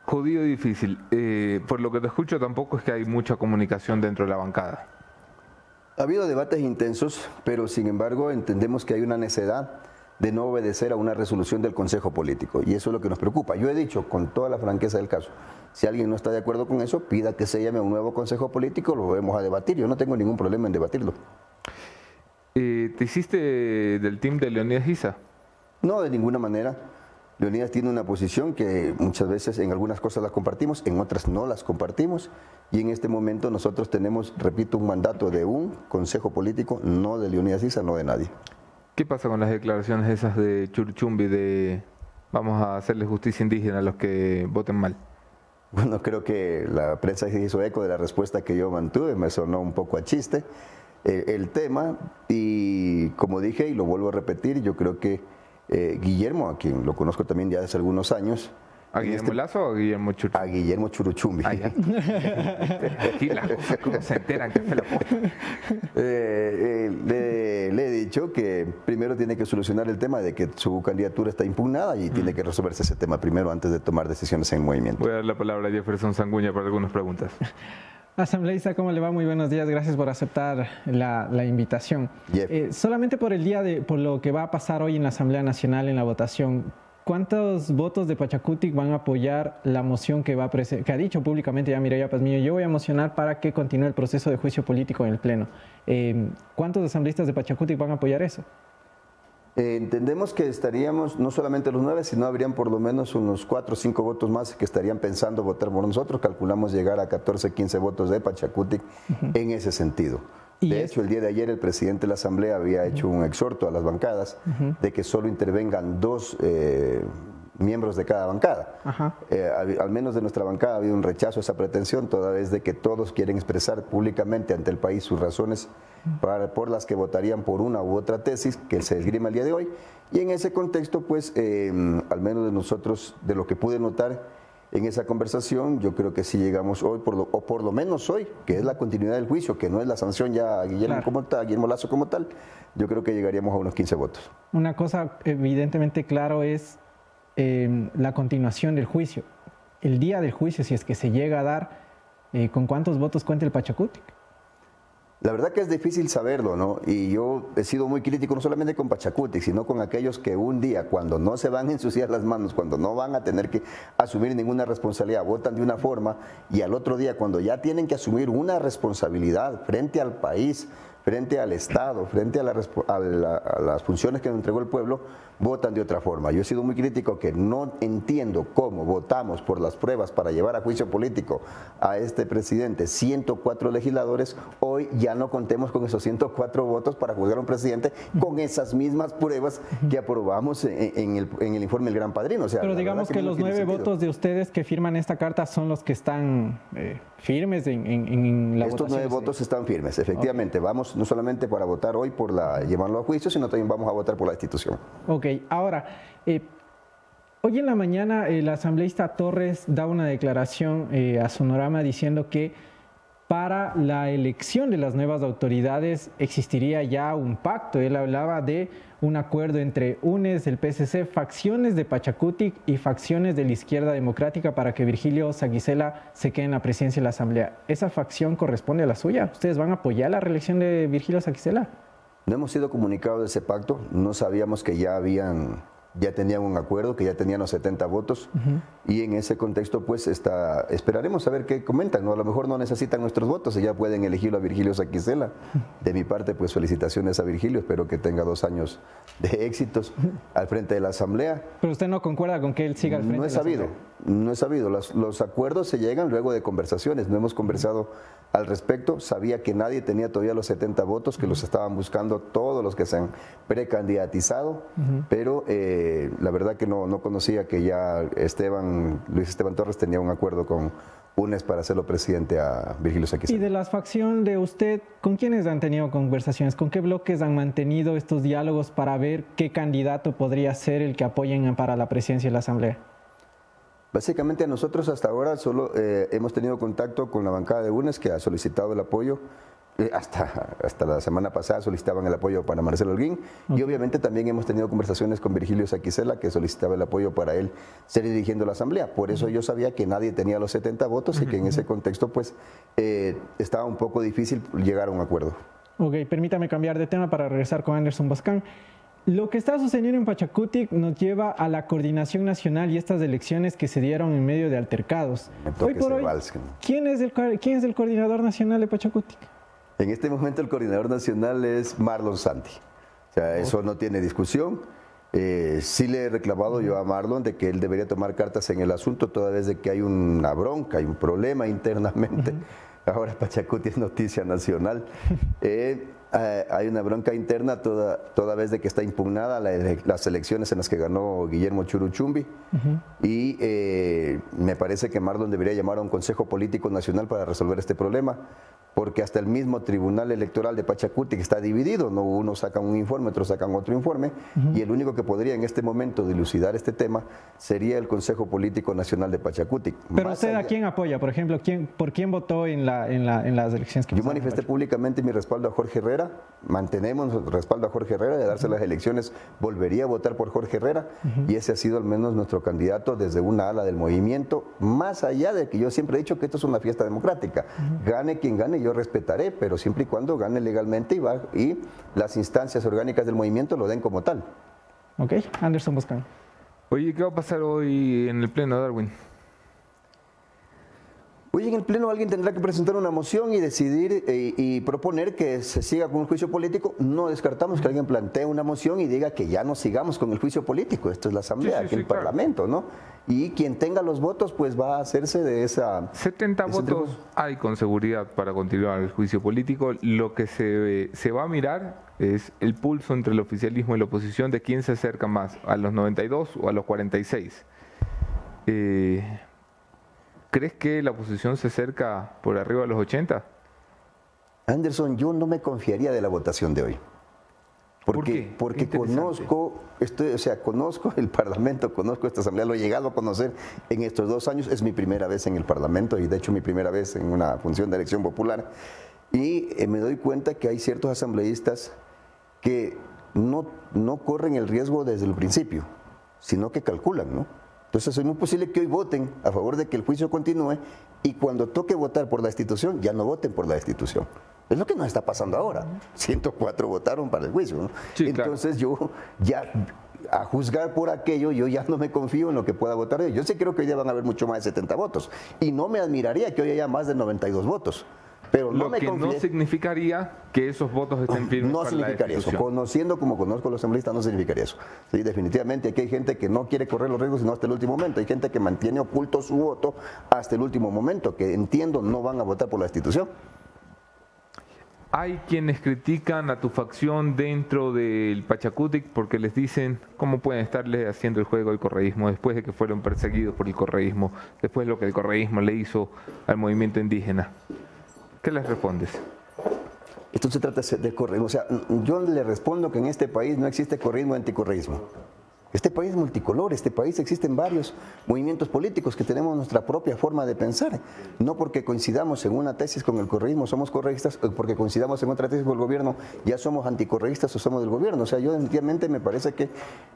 Jodido y difícil. Eh, por lo que te escucho, tampoco es que hay mucha comunicación dentro de la bancada. Ha habido debates intensos, pero sin embargo entendemos que hay una necedad de no obedecer a una resolución del Consejo Político. Y eso es lo que nos preocupa. Yo he dicho con toda la franqueza del caso, si alguien no está de acuerdo con eso, pida que se llame a un nuevo Consejo Político, lo vamos a debatir. Yo no tengo ningún problema en debatirlo. Eh, ¿Te hiciste del team de Leonidas Giza? No, de ninguna manera. Leonidas tiene una posición que muchas veces en algunas cosas las compartimos, en otras no las compartimos. Y en este momento nosotros tenemos, repito, un mandato de un consejo político, no de Leonidas Giza, no de nadie. ¿Qué pasa con las declaraciones esas de Churchumbi de vamos a hacerle justicia indígena a los que voten mal? Bueno, creo que la prensa hizo eco de la respuesta que yo mantuve, me sonó un poco a chiste eh, el tema y como dije y lo vuelvo a repetir, yo creo que eh, Guillermo, a quien lo conozco también ya hace algunos años, ¿A Guillermo este, Lazo o a Guillermo Churuchumbi? A Guillermo Churuchumbi. Aquí las cosas que se enteran que la eh, eh, le, he dicho que primero tiene que solucionar el tema de que su candidatura está impugnada y tiene que resolverse ese tema primero antes de tomar decisiones en movimiento. Voy a dar la palabra a Jefferson Sanguña para algunas preguntas. Asambleísta, ¿cómo le va? Muy buenos días, gracias por aceptar la, invitación. Eh, solamente por el día de, por lo que va a pasar hoy en la Asamblea Nacional en la votación, ¿Cuántos votos de Pachacutic van a apoyar la moción que, va a que ha dicho públicamente ya Mireya Pazmiño? Yo voy a mocionar para que continúe el proceso de juicio político en el Pleno. Eh, ¿Cuántos asambleístas de Pachacutic van a apoyar eso? Eh, entendemos que estaríamos, no solamente los nueve, sino habrían por lo menos unos cuatro o cinco votos más que estarían pensando votar por nosotros. Calculamos llegar a 14, 15 votos de Pachacutic en ese sentido. De hecho, el día de ayer el presidente de la Asamblea había hecho un exhorto a las bancadas de que solo intervengan dos eh, miembros de cada bancada. Eh, al, menos de nuestra bancada ha habido un rechazo a esa pretensión, toda vez de que todos quieren expresar públicamente ante el país sus razones por las que votarían por una u otra tesis que se esgrima el día de hoy. Y en ese contexto, pues, eh, al menos de nosotros, de lo que pude notar, en esa conversación, yo creo que si llegamos hoy, por o por lo menos hoy, que es la continuidad del juicio, que no es la sanción ya a Guillermo, como tal, Guillermo Lazo como tal, yo creo que llegaríamos a unos 15 votos. Una cosa evidentemente claro es em, la continuación del juicio. El día del juicio, si es que se llega a dar, eh, ¿con cuántos votos cuenta el Pachacutic? La verdad que es difícil saberlo, ¿no? Y yo he sido muy crítico no solamente con Pachacuti, sino con aquellos que un día, cuando no se van a ensuciar las manos, cuando no van a tener que asumir ninguna responsabilidad, votan de una forma, y al otro día, cuando ya tienen que asumir una responsabilidad frente al país, frente al Estado, frente a, las funciones que nos entregó el pueblo, votan de otra forma. Yo he sido muy crítico que no entiendo cómo votamos por las pruebas para llevar a juicio político a este presidente 104 legisladores, hoy ya no contemos con esos 104 votos para juzgar a un presidente con esas mismas pruebas que aprobamos en, el, informe del Gran Padrino. Pero digamos que, los nueve votos de ustedes que firman esta carta son los que están eh, firmes en, la Estos nueve votos están firmes, efectivamente. Vamos no solamente para votar hoy por la, llevarlo a juicio, sino también vamos a votar por la institución. Ok, ahora, eh, hoy en la mañana el asambleísta Torres da una declaración eh, a Sonorama diciendo que para la elección de las nuevas autoridades existiría ya un pacto. Él hablaba de un acuerdo entre UNES, el PSC, facciones de Pachacutic y facciones de la izquierda democrática para que Virgilio Saguicela se quede en la presidencia de la Asamblea. ¿Esa facción corresponde a la suya? ¿Ustedes van a apoyar la reelección de Virgilio Saguicela? No hemos sido comunicados de ese pacto, no sabíamos que ya habían ya tenían un acuerdo, que ya tenían los 70 votos. Y en ese contexto pues está, esperaremos a ver qué comentan, ¿no? a lo mejor no necesitan nuestros votos y ya pueden elegirlo a Virgilio Saquicela. De mi parte pues felicitaciones a Virgilio, espero que tenga dos años de éxitos al frente de la Asamblea. Pero usted no concuerda con que él siga al frente no he sabido, No he sabido, los, los acuerdos se llegan luego de conversaciones, no hemos conversado al respecto. Sabía que nadie tenía todavía los 70 votos, que los estaban buscando todos los que se han precandidatizado, pero eh, la verdad que no, no conocía que ya Esteban, Luis Esteban Torres tenía un acuerdo con UNES para hacerlo presidente a Virgilio Saquicela. Y de la facción de usted, ¿con quiénes han tenido conversaciones? ¿Con qué bloques han mantenido estos diálogos para ver qué candidato podría ser el que apoyen para la presidencia de la Asamblea? Básicamente nosotros hasta ahora solo eh, hemos tenido contacto con la bancada de UNES que ha solicitado el apoyo. Eh, hasta, hasta la semana pasada solicitaban el apoyo para Marcelo Holguín y obviamente también hemos tenido conversaciones con Virgilio Saquicela que solicitaba el apoyo para él ser dirigiendo la asamblea. Por eso yo sabía que nadie tenía los 70 votos y que en ese contexto pues eh, estaba un poco difícil llegar a un acuerdo. Ok, permítame cambiar de tema para regresar con Anderson Boscan. Lo que está sucediendo en Pachacuti nos lleva a la coordinación nacional y estas elecciones que se dieron en medio de altercados. Hoy por hoy, ¿quién es, el, ¿quién es el coordinador nacional de Pachacuti? En este momento el coordinador nacional es Marlon Santi. O sea, eso no tiene discusión. Eh, sí le he reclamado yo a Marlon de que él debería tomar cartas en el asunto toda vez de que hay una bronca, hay un problema internamente. Ahora Pachacuti es noticia nacional. Eh, eh, hay una bronca interna toda, toda vez de que está impugnada las elecciones en las que ganó Guillermo Churuchumbi y eh, me parece que Marlon debería llamar a un Consejo Político Nacional para resolver este problema porque hasta el mismo Tribunal Electoral de Pachacuti que está dividido, ¿no? uno saca un informe, otro sacan otro informe, y el único que podría en este momento dilucidar este tema sería el Consejo Político Nacional de Pachacuti. Pero usted a quién apoya, por ejemplo, ¿quién, ¿por quién votó en, la, en, la, en las elecciones que Yo manifesté públicamente mi respaldo a Jorge Herrera, mantenemos el respaldo a Jorge Herrera, de darse las elecciones volvería a votar por Jorge Herrera, y ese ha sido al menos nuestro candidato desde una ala del movimiento, más allá de que yo siempre he dicho que esto es una fiesta democrática, gane quien gane, yo respetaré, pero siempre y cuando gane legalmente y, va, y las instancias orgánicas del movimiento lo den como tal. Ok, Anderson Boscan. Oye, ¿qué va a pasar hoy en el Pleno, Darwin? Hoy en el Pleno alguien tendrá que presentar una moción y decidir eh, y proponer que se siga con el juicio político. No descartamos que alguien plantee una moción y diga que ya no sigamos con el juicio político. Esto es la Asamblea, aquí el Parlamento, ¿no? Y quien tenga los votos, pues va a hacerse de esa... 70 votos hay con seguridad para continuar el juicio político. Lo que se, se va a mirar es el pulso entre el oficialismo y la oposición de quién se acerca más, a los 92 o a los 46. Eh, ¿Crees que la oposición se acerca por arriba de los 80? Anderson, yo no me confiaría de la votación de hoy. Porque, ¿Por porque conozco, estoy, o sea, conozco el Parlamento, conozco esta Asamblea, lo he llegado a conocer en estos dos años, es mi primera vez en el Parlamento y de hecho mi primera vez en una función de elección popular. Y eh, me doy cuenta que hay ciertos asambleístas que no, no corren el riesgo desde el principio, sino que calculan, ¿no? Entonces es muy posible que hoy voten a favor de que el juicio continúe y cuando toque votar por la institución, ya no voten por la institución. Es lo que nos está pasando ahora. 104 votaron para el juicio. Entonces yo ya a juzgar por aquello, yo ya no me confío en lo que pueda votar Yo sí creo que hoy día van a haber mucho más de 70 votos. Y no me admiraría que hoy haya más de 92 votos. Pero no Lo me que no significaría que esos votos estén firmes. No significaría eso. Conociendo como conozco a los asambleístas, no significaría eso. Sí, definitivamente aquí hay gente que no quiere correr los riesgos sino hasta el último momento. Hay gente que mantiene oculto su voto hasta el último momento, que entiendo no van a votar por la institución. Hay quienes critican a tu facción dentro del Pachacutic porque les dicen cómo pueden estarle haciendo el juego al correísmo después de que fueron perseguidos por el correísmo, después de lo que el correísmo le hizo al movimiento indígena. ¿Qué les respondes? Esto se trata de correísmo. O sea, yo le respondo que en este país no existe correísmo anticorreísmo. Este país es multicolor, este país existen varios movimientos políticos que tenemos nuestra propia forma de pensar. No porque coincidamos en una tesis con el correísmo somos correístas, porque coincidamos en otra tesis con el gobierno ya somos anticorreístas o somos del gobierno. O sea, yo definitivamente me parece que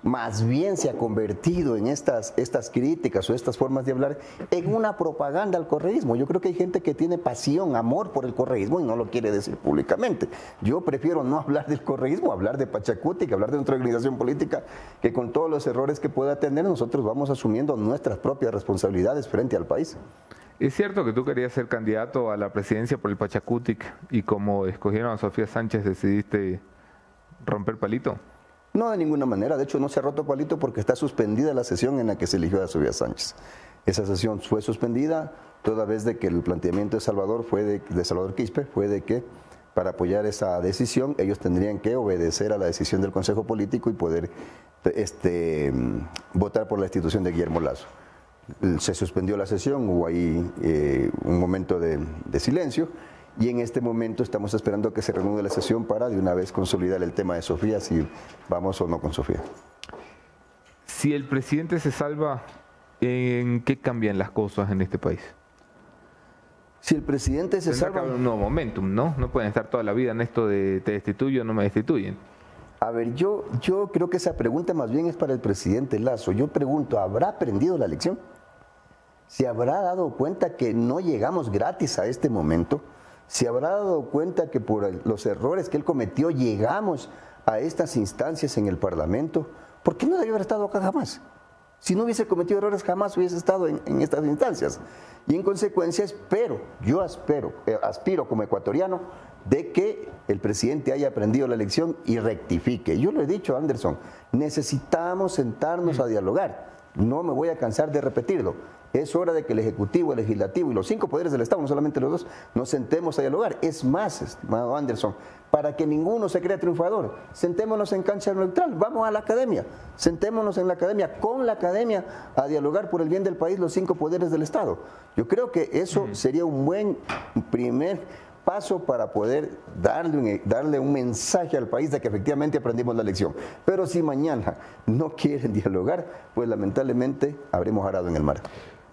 más bien se ha convertido en estas, estas críticas o estas formas de hablar en una propaganda al correísmo. Yo creo que hay gente que tiene pasión, amor por el correísmo y no lo quiere decir públicamente. Yo prefiero no hablar del correísmo, hablar de Pachacuti, que hablar de otra organización política que con todo todos los errores que pueda tener, nosotros vamos asumiendo nuestras propias responsabilidades frente al país. Es cierto que tú querías ser candidato a la presidencia por el Pachacutic y como escogieron a Sofía Sánchez decidiste romper palito. No, de ninguna manera. De hecho, no se ha roto palito porque está suspendida la sesión en la que se eligió a Sofía Sánchez. Esa sesión fue suspendida toda vez de que el planteamiento de Salvador fue de, de Salvador Quispe fue de que para apoyar esa decisión, ellos tendrían que obedecer a la decisión del Consejo Político y poder este, votar por la institución de Guillermo Lazo. Se suspendió la sesión, hubo ahí eh, un momento de, silencio y en este momento estamos esperando que se reanude la sesión para de una vez consolidar el tema de Sofía, si vamos o no con Sofía. Si el presidente se salva, ¿en qué cambian las cosas en este país? Si el presidente se salva... Un nuevo momentum, ¿no? No pueden estar toda la vida en esto de te destituyo, no me destituyen. A ver, yo, yo creo que esa pregunta más bien es para el presidente Lazo. Yo pregunto, ¿habrá aprendido la lección? ¿Se habrá dado cuenta que no llegamos gratis a este momento? se habrá dado cuenta que por los errores que él cometió llegamos a estas instancias en el Parlamento. ¿Por qué no debió haber estado acá jamás? Si no hubiese cometido errores, jamás hubiese estado en, estas instancias. Y en consecuencia espero, yo espero, eh, aspiro como ecuatoriano, de que el presidente haya aprendido la lección y rectifique. Yo lo he dicho, Anderson, necesitamos sentarnos a dialogar. No me voy a cansar de repetirlo. Es hora de que el Ejecutivo, el Legislativo y los cinco poderes del Estado, no solamente los dos, nos sentemos a dialogar. Es más, estimado Anderson, para que ninguno se crea triunfador, sentémonos en cancha neutral, vamos a la academia, sentémonos en la academia, con la academia, a dialogar por el bien del país los cinco poderes del Estado. Yo creo que eso sería un buen primer paso para poder darle un, darle un mensaje al país de que efectivamente aprendimos la lección. Pero si mañana no quieren dialogar, pues lamentablemente habremos arado en el mar.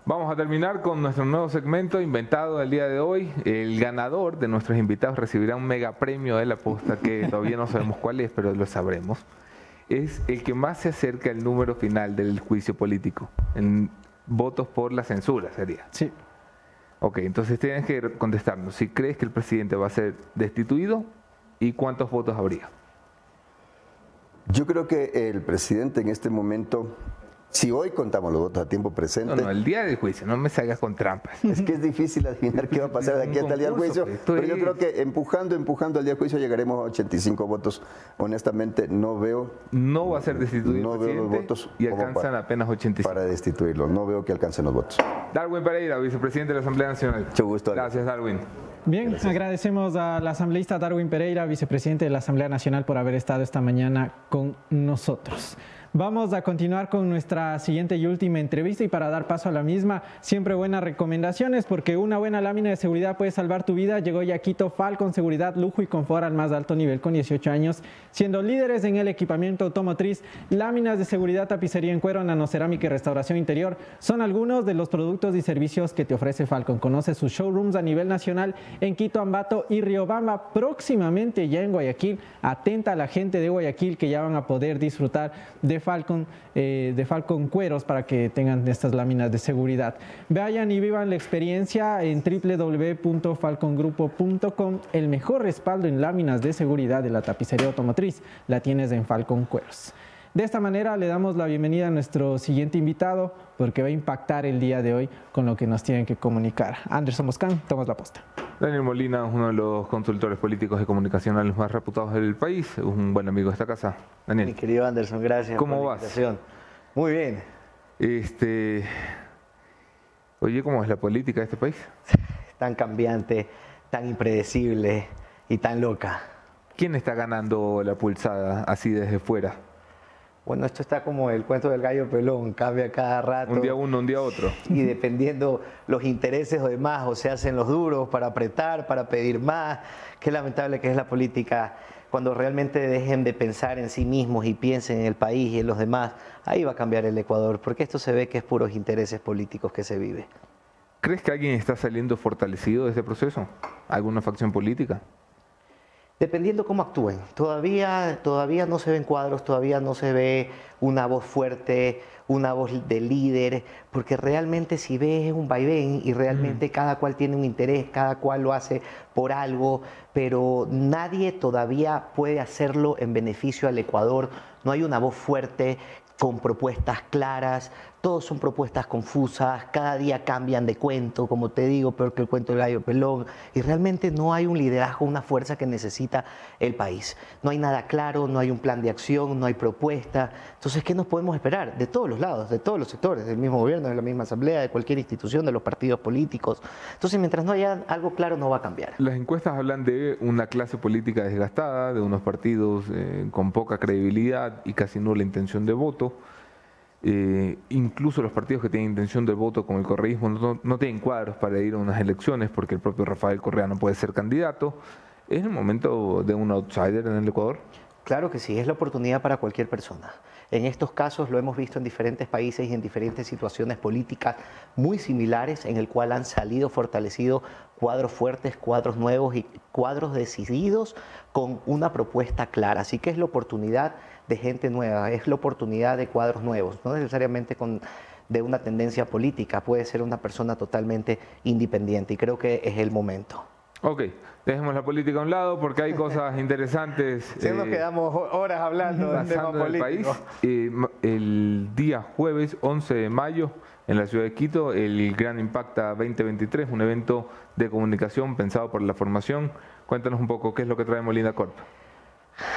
Vamos a terminar con nuestro nuevo segmento inventado el día de hoy. El ganador de nuestros invitados recibirá un mega premio de la posta que todavía no sabemos cuál es, pero lo sabremos. Es el que más se acerca al número final del juicio político, en votos por la censura sería. Sí. Ok, entonces tienes que contestarnos si crees que el presidente va a ser destituido y cuántos votos habría. Yo creo que el presidente en este momento si hoy contamos los votos a tiempo presente. No, no, el día del juicio, no me salgas con trampas. Es que es difícil adivinar qué va a pasar de aquí hasta el día del juicio. Pues, pero yo creo que empujando, empujando al día del juicio llegaremos a 85 votos. Honestamente, no veo. No va a ser destituido. No veo los votos. Y alcanzan apenas 85. Para destituirlo. No veo que alcancen los votos. Darwin Pereira, vicepresidente de la Asamblea Nacional. Mucho gusto. Gracias, Darwin. Bien, agradecemos al asambleísta Darwin Pereira, vicepresidente de la Asamblea Nacional, por haber estado esta mañana con nosotros. Vamos a continuar con nuestra siguiente y última entrevista y para dar paso a la misma, siempre buenas recomendaciones porque una buena lámina de seguridad puede salvar tu vida. Llegó Yaquito Falcon Seguridad, lujo y confort al más alto nivel con 18 años, siendo líderes en el equipamiento automotriz, láminas de seguridad, tapicería en cuero, nanocerámica y restauración interior son algunos de los productos y servicios que te ofrece Falcon. Conoce sus showrooms a nivel nacional en Quito, Ambato y Riobamba, próximamente ya en Guayaquil. Atenta a la gente de Guayaquil que ya van a poder disfrutar de Falcon, eh, de Falcon Cueros para que tengan estas láminas de seguridad. Vayan y vivan la experiencia en www.falcongrupo.com. El mejor respaldo en láminas de seguridad de la tapicería automotriz la tienes en Falcon Cueros. De esta manera le damos la bienvenida a nuestro siguiente invitado porque va a impactar el día de hoy con lo que nos tienen que comunicar. Anderson Moscán, tomas la posta. Daniel Molina uno de los consultores políticos y comunicacionales más reputados del país, un buen amigo de esta casa. Daniel. Mi querido Anderson, gracias ¿Cómo por la vas? Muy bien. Este, oye, ¿cómo es la política de este país? Tan cambiante, tan impredecible y tan loca. ¿Quién está ganando la pulsada así desde fuera? Bueno, esto está como el cuento del gallo pelón, cambia cada rato. Un día uno, un día otro. Y dependiendo los intereses o demás, o se hacen los duros para apretar, para pedir más. Qué lamentable que es la política. Cuando realmente dejen de pensar en sí mismos y piensen en el país y en los demás, ahí va a cambiar el Ecuador, porque esto se ve que es puros intereses políticos que se vive. ¿Crees que alguien está saliendo fortalecido de este proceso? ¿Alguna facción política? Dependiendo cómo actúen. Todavía, todavía no se ven cuadros, todavía no se ve una voz fuerte, una voz de líder, porque realmente si ves un vaivén y realmente cada cual tiene un interés, cada cual lo hace por algo, pero nadie todavía puede hacerlo en beneficio al Ecuador. No hay una voz fuerte con propuestas claras, todos son propuestas confusas, cada día cambian de cuento, como te digo, peor que el cuento del gallo pelón, y realmente no hay un liderazgo, una fuerza que necesita el país. No hay nada claro, no hay un plan de acción, no hay propuesta. Entonces, ¿qué nos podemos esperar? De todos los lados, de todos los sectores, del mismo gobierno, de la misma asamblea, de cualquier institución, de los partidos políticos. Entonces, mientras no haya algo claro, no va a cambiar. Las encuestas hablan de una clase política desgastada, de unos partidos eh, con poca credibilidad y casi nula intención de voto. Eh, incluso los partidos que tienen intención de voto, como el correísmo, no, tienen cuadros para ir a unas elecciones porque el propio Rafael Correa no puede ser candidato. ¿Es el momento de un outsider en el Ecuador? Claro que sí, es la oportunidad para cualquier persona. En estos casos lo hemos visto en diferentes países y en diferentes situaciones políticas muy similares en el cual han salido fortalecidos cuadros fuertes, cuadros nuevos y cuadros decididos con una propuesta clara. Así que es la oportunidad de gente nueva, es la oportunidad de cuadros nuevos, no necesariamente con de una tendencia política, puede ser una persona totalmente independiente y creo que es el momento. Ok, dejemos la política a un lado porque hay cosas interesantes. Si nos eh, quedamos horas hablando del tema político. país. Eh, el día jueves 11 de mayo en la ciudad de Quito, el Gran Impacta 2023, un evento de comunicación pensado por la formación. Cuéntanos un poco qué es lo que trae Molina Corp.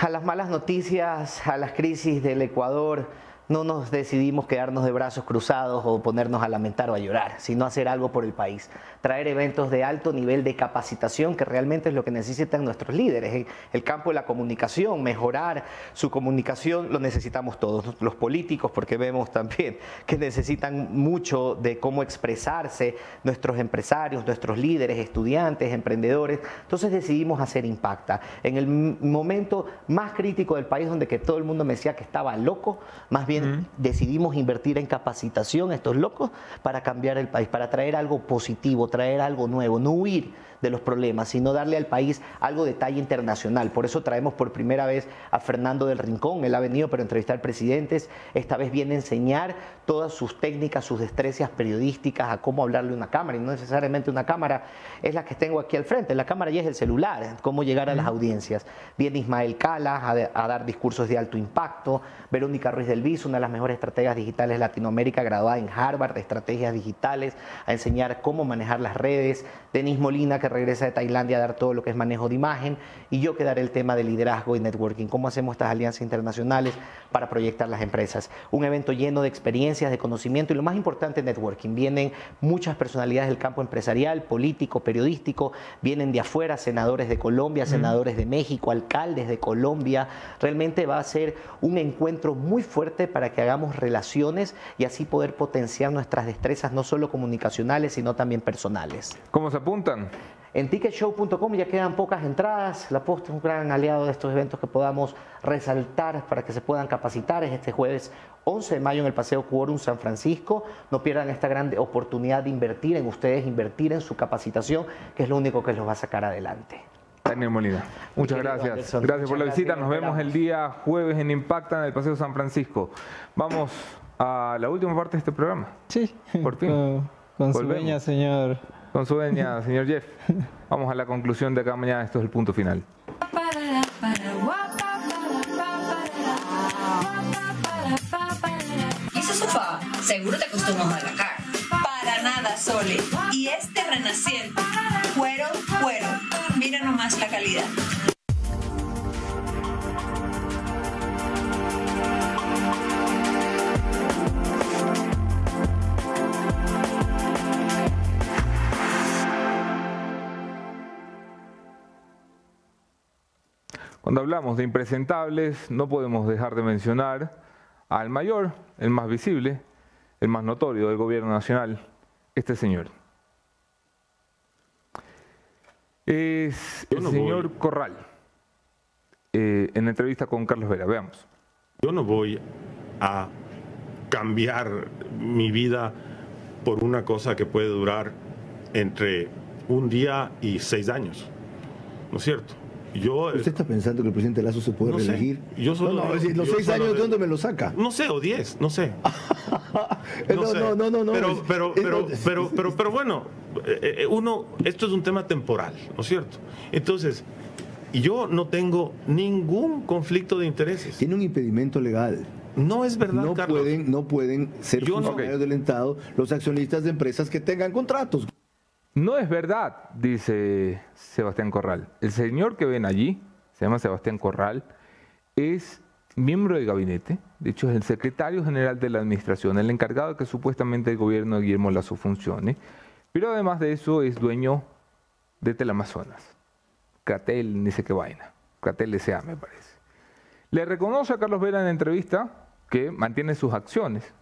A las malas noticias, a las crisis del Ecuador, no nos decidimos quedarnos de brazos cruzados o ponernos a lamentar o a llorar, sino hacer algo por el país. Traer eventos de alto nivel de capacitación, que realmente es lo que necesitan nuestros líderes. El campo de la comunicación, mejorar su comunicación, lo necesitamos todos, los políticos, porque vemos también que necesitan mucho de cómo expresarse nuestros empresarios, nuestros líderes, estudiantes, emprendedores. Entonces decidimos hacer Impacta. En el momento más crítico del país, donde que todo el mundo me decía que estaba loco, más bien decidimos invertir en capacitación estos locos para cambiar el país, para traer algo positivo, traer algo nuevo, no huir de los problemas, sino darle al país algo de talla internacional. Por eso traemos por primera vez a Fernando del Rincón. Él ha venido para entrevistar presidentes. Esta vez viene a enseñar todas sus técnicas, sus destrezas periodísticas, a cómo hablarle a una cámara. Y no necesariamente una cámara es la que tengo aquí al frente. La cámara ya es el celular, cómo llegar a las audiencias. Viene Ismael Calas a, dar discursos de alto impacto. Verónica Ruiz del Viso, una de las mejores estrategas digitales de Latinoamérica, graduada en Harvard de estrategias digitales, a enseñar cómo manejar las redes. Denis Molina, que regresa de Tailandia a dar todo lo que es manejo de imagen, y yo que daré el tema de liderazgo y networking, cómo hacemos estas alianzas internacionales para proyectar las empresas. Un evento lleno de experiencias, de conocimiento y lo más importante, networking. Vienen muchas personalidades del campo empresarial, político, periodístico, vienen de afuera, senadores de Colombia, senadores de México, alcaldes de Colombia. Realmente va a ser un encuentro muy fuerte para que hagamos relaciones y así poder potenciar nuestras destrezas, no solo comunicacionales, sino también personales. ¿Cómo se apuntan? En ticketshow.com ya quedan pocas entradas. La Posta es un gran aliado de estos eventos que podamos resaltar para que se puedan capacitar. Es este jueves 11 de mayo en el Paseo Quórum San Francisco. No pierdan esta gran oportunidad de invertir en ustedes, invertir en su capacitación, que es lo único que los va a sacar adelante. Daniel Molina, muchas gracias. Gracias por la visita. Nos vemos el día jueves en Impacta en el Paseo San Francisco. Vamos a la última parte de este programa. Sí, por fin. Con, su señor con su venia, señor Jeff. Vamos a la conclusión de acá mañana. Esto es el punto final. ¿Y ese sofá? Seguro te costó un la cara. Para nada, Sole. Y este renaciente. Cuero, cuero. Mira nomás la calidad. Cuando hablamos de impresentables, no podemos dejar de mencionar al mayor, el más visible, el más notorio del gobierno nacional, este señor. Es el señor Corral, eh, en entrevista con Carlos Vera. Veamos. Yo no voy a cambiar mi vida por una cosa que puede durar entre un día y seis años. ¿No es cierto? ¿Usted está pensando que el presidente Lazo se puede reelegir? Yo no, no, los seis años, ¿de dónde me lo saca? No sé, o diez, no sé. no, no, no, no, Pero, pero, pero, pero, pero, pero bueno, eh, eh, uno, esto es un tema temporal, ¿no es cierto? Entonces, yo no tengo ningún conflicto de intereses. Tiene un impedimento legal. No es verdad, no Pueden, no pueden ser funcionarios del Estado los accionistas de empresas que tengan contratos. No es verdad, dice Sebastián Corral. El señor que ven allí, se llama Sebastián Corral, es miembro del gabinete, de hecho es el secretario general de la administración, el encargado de que supuestamente el gobierno de Guillermo Lazo funcione, pero además de eso es dueño de Teleamazonas, Catel, ni sé qué vaina, Catel S.A. me parece. Le reconoce a Carlos Vera en la entrevista que mantiene sus acciones,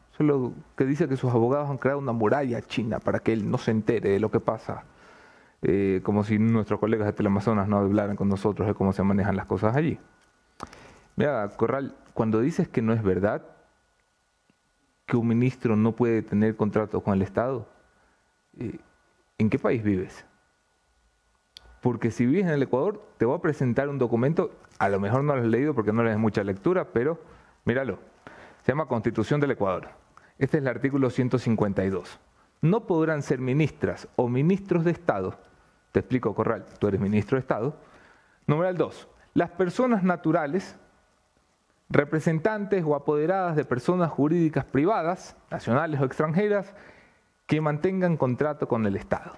Que dice que sus abogados han creado una muralla china para que él no se entere de lo que pasa. Eh, como si nuestros colegas de Teleamazonas no hablaran con nosotros de cómo se manejan las cosas allí. Mira, Corral, cuando dices que no es verdad que un ministro no puede tener contratos con el Estado, eh, ¿en qué país vives? Porque si vives en el Ecuador, te voy a presentar un documento, a lo mejor no lo has leído porque no le das mucha lectura, pero míralo. Se llama Constitución del Ecuador. Este es el artículo 152. No podrán ser ministras o ministros de Estado Te explico, Corral, tú eres ministro de Estado. Numeral 2. Las personas naturales, representantes o apoderadas de personas jurídicas privadas, nacionales o extranjeras, que mantengan contrato con el Estado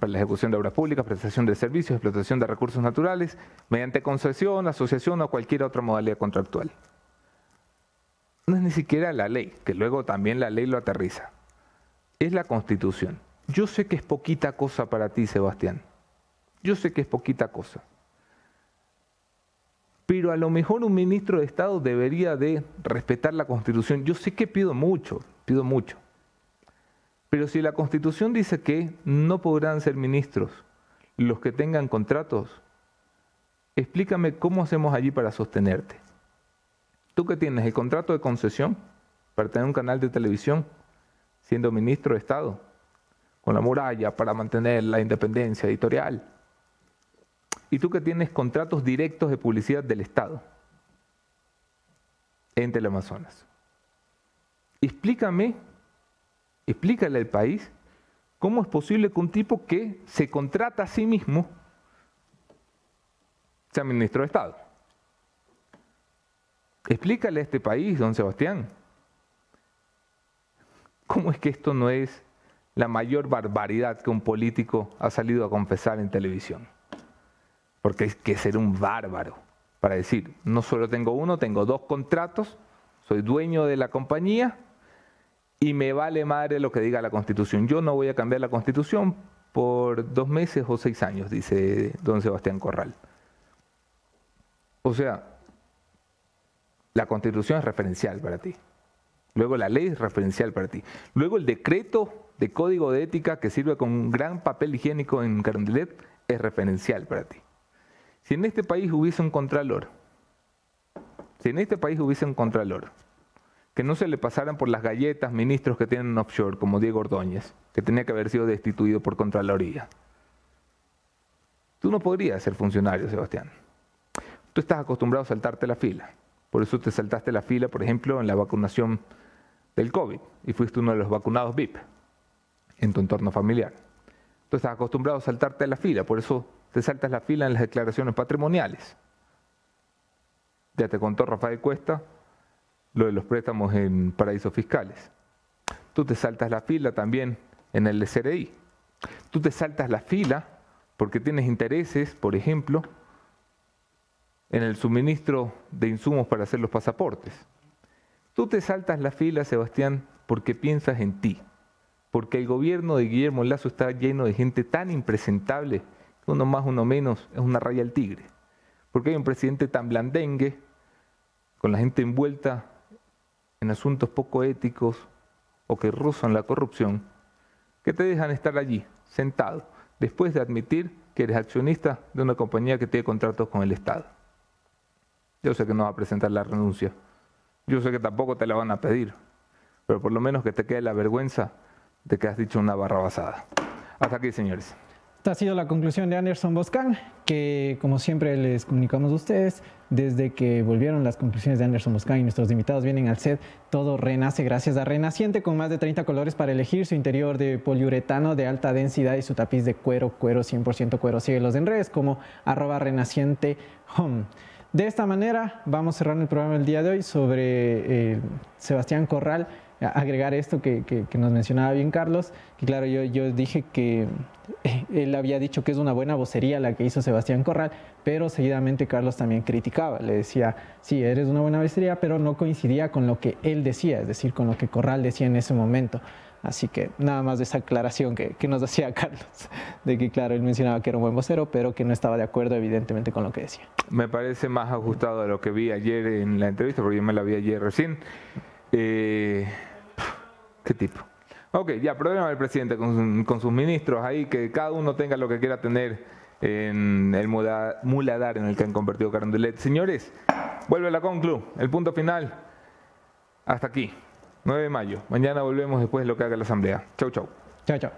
para la ejecución de obras públicas, prestación de servicios, explotación de recursos naturales, mediante concesión, asociación o cualquier otra modalidad contractual. No es ni siquiera la ley, que luego también la ley lo aterriza. Es la Constitución. Yo sé que es poquita cosa para ti, Sebastián. Yo sé que es poquita cosa. Pero a lo mejor un ministro de Estado debería de respetar la Constitución. Yo sé que pido mucho, pido mucho. Pero si la Constitución dice que no podrán ser ministros los que tengan contratos, explícame cómo hacemos allí para sostenerte. Tú que tienes el contrato de concesión para tener un canal de televisión, siendo ministro de Estado, con la muralla para mantener la independencia editorial. Y tú que tienes contratos directos de publicidad del Estado en Teleamazonas. Explícame explícale al país cómo es posible que un tipo que se contrata a sí mismo sea ministro de Estado. Explícale a este país, don Sebastián, cómo es que esto no es la mayor barbaridad que un político ha salido a confesar en televisión. Porque hay que ser un bárbaro para decir, no solo tengo uno, tengo dos contratos, soy dueño de la compañía y me vale madre lo que diga la Constitución. Yo no voy a cambiar la Constitución por dos meses o seis años, dice don Sebastián Corral. O sea, la Constitución es referencial para ti. Luego la ley es referencial para ti. Luego el decreto de código de ética que sirve con un gran papel higiénico en Carondelet es referencial para ti. Si en este país hubiese un contralor, si en este país hubiese un contralor, que no se le pasaran por las galletas ministros que tienen offshore, como Diego Ordóñez, que tenía que haber sido destituido por Contraloría. Tú no podrías ser funcionario, Sebastián. Tú estás acostumbrado a saltarte la fila. Por eso te saltaste la fila, por ejemplo, en la vacunación del COVID y fuiste uno de los vacunados VIP en tu entorno familiar. Tú estás acostumbrado a saltarte la fila, por eso te saltas la fila en las declaraciones patrimoniales. Ya te contó Rafael Cuesta lo de los préstamos en paraísos fiscales. Tú te saltas la fila también en el SRI. Tú te saltas la fila porque tienes intereses, por ejemplo, en el suministro de insumos para hacer los pasaportes. Tú te saltas la fila, Sebastián, porque piensas en ti, porque el gobierno de Guillermo Lazo está lleno de gente tan impresentable uno más, uno menos es una raya al tigre, porque hay un presidente tan blandengue, con la gente envuelta en asuntos poco éticos o que rozan la corrupción, que te dejan estar allí, sentado, después de admitir que eres accionista de una compañía que tiene contratos con el Estado. Yo sé que no va a presentar la renuncia. Yo sé que tampoco te la van a pedir. Pero por lo menos que te quede la vergüenza de que has dicho una barra basada. Hasta aquí, señores. Esta ha sido la conclusión de Anderson Boscan, que como siempre les comunicamos a ustedes, desde que volvieron las conclusiones de Anderson Boscan y nuestros invitados vienen al set, todo renace gracias a Renaciente con más de 30 colores para elegir su interior de poliuretano de alta densidad y su tapiz de cuero, cuero 100% cuero. Síguelos en redes como arroba renaciente home. De esta manera vamos cerrando el programa del día de hoy sobre eh, Sebastián Corral agregar esto que, nos mencionaba bien Carlos, que claro, yo, yo dije que eh, él había dicho que es una buena vocería la que hizo Sebastián Corral, pero seguidamente Carlos también criticaba, le decía, sí, eres una buena vocería, pero no coincidía con lo que él decía, es decir, con lo que Corral decía en ese momento. Así que nada más de esa aclaración que, que, nos hacía Carlos, de que claro, él mencionaba que era un buen vocero, pero que no estaba de acuerdo evidentemente con lo que decía. Me parece más ajustado a lo que vi ayer en la entrevista, porque yo me la vi ayer recién. Eh, ¿Qué tipo? Ok, ya, problema del presidente con, sus ministros ahí, que cada uno tenga lo que quiera tener en el muladar en el que han convertido Carondelet. Señores, vuelve la conclu, el punto final. Hasta aquí, 9 de mayo. Mañana volvemos después de lo que haga la Asamblea. Chau, chau. Chau, chau.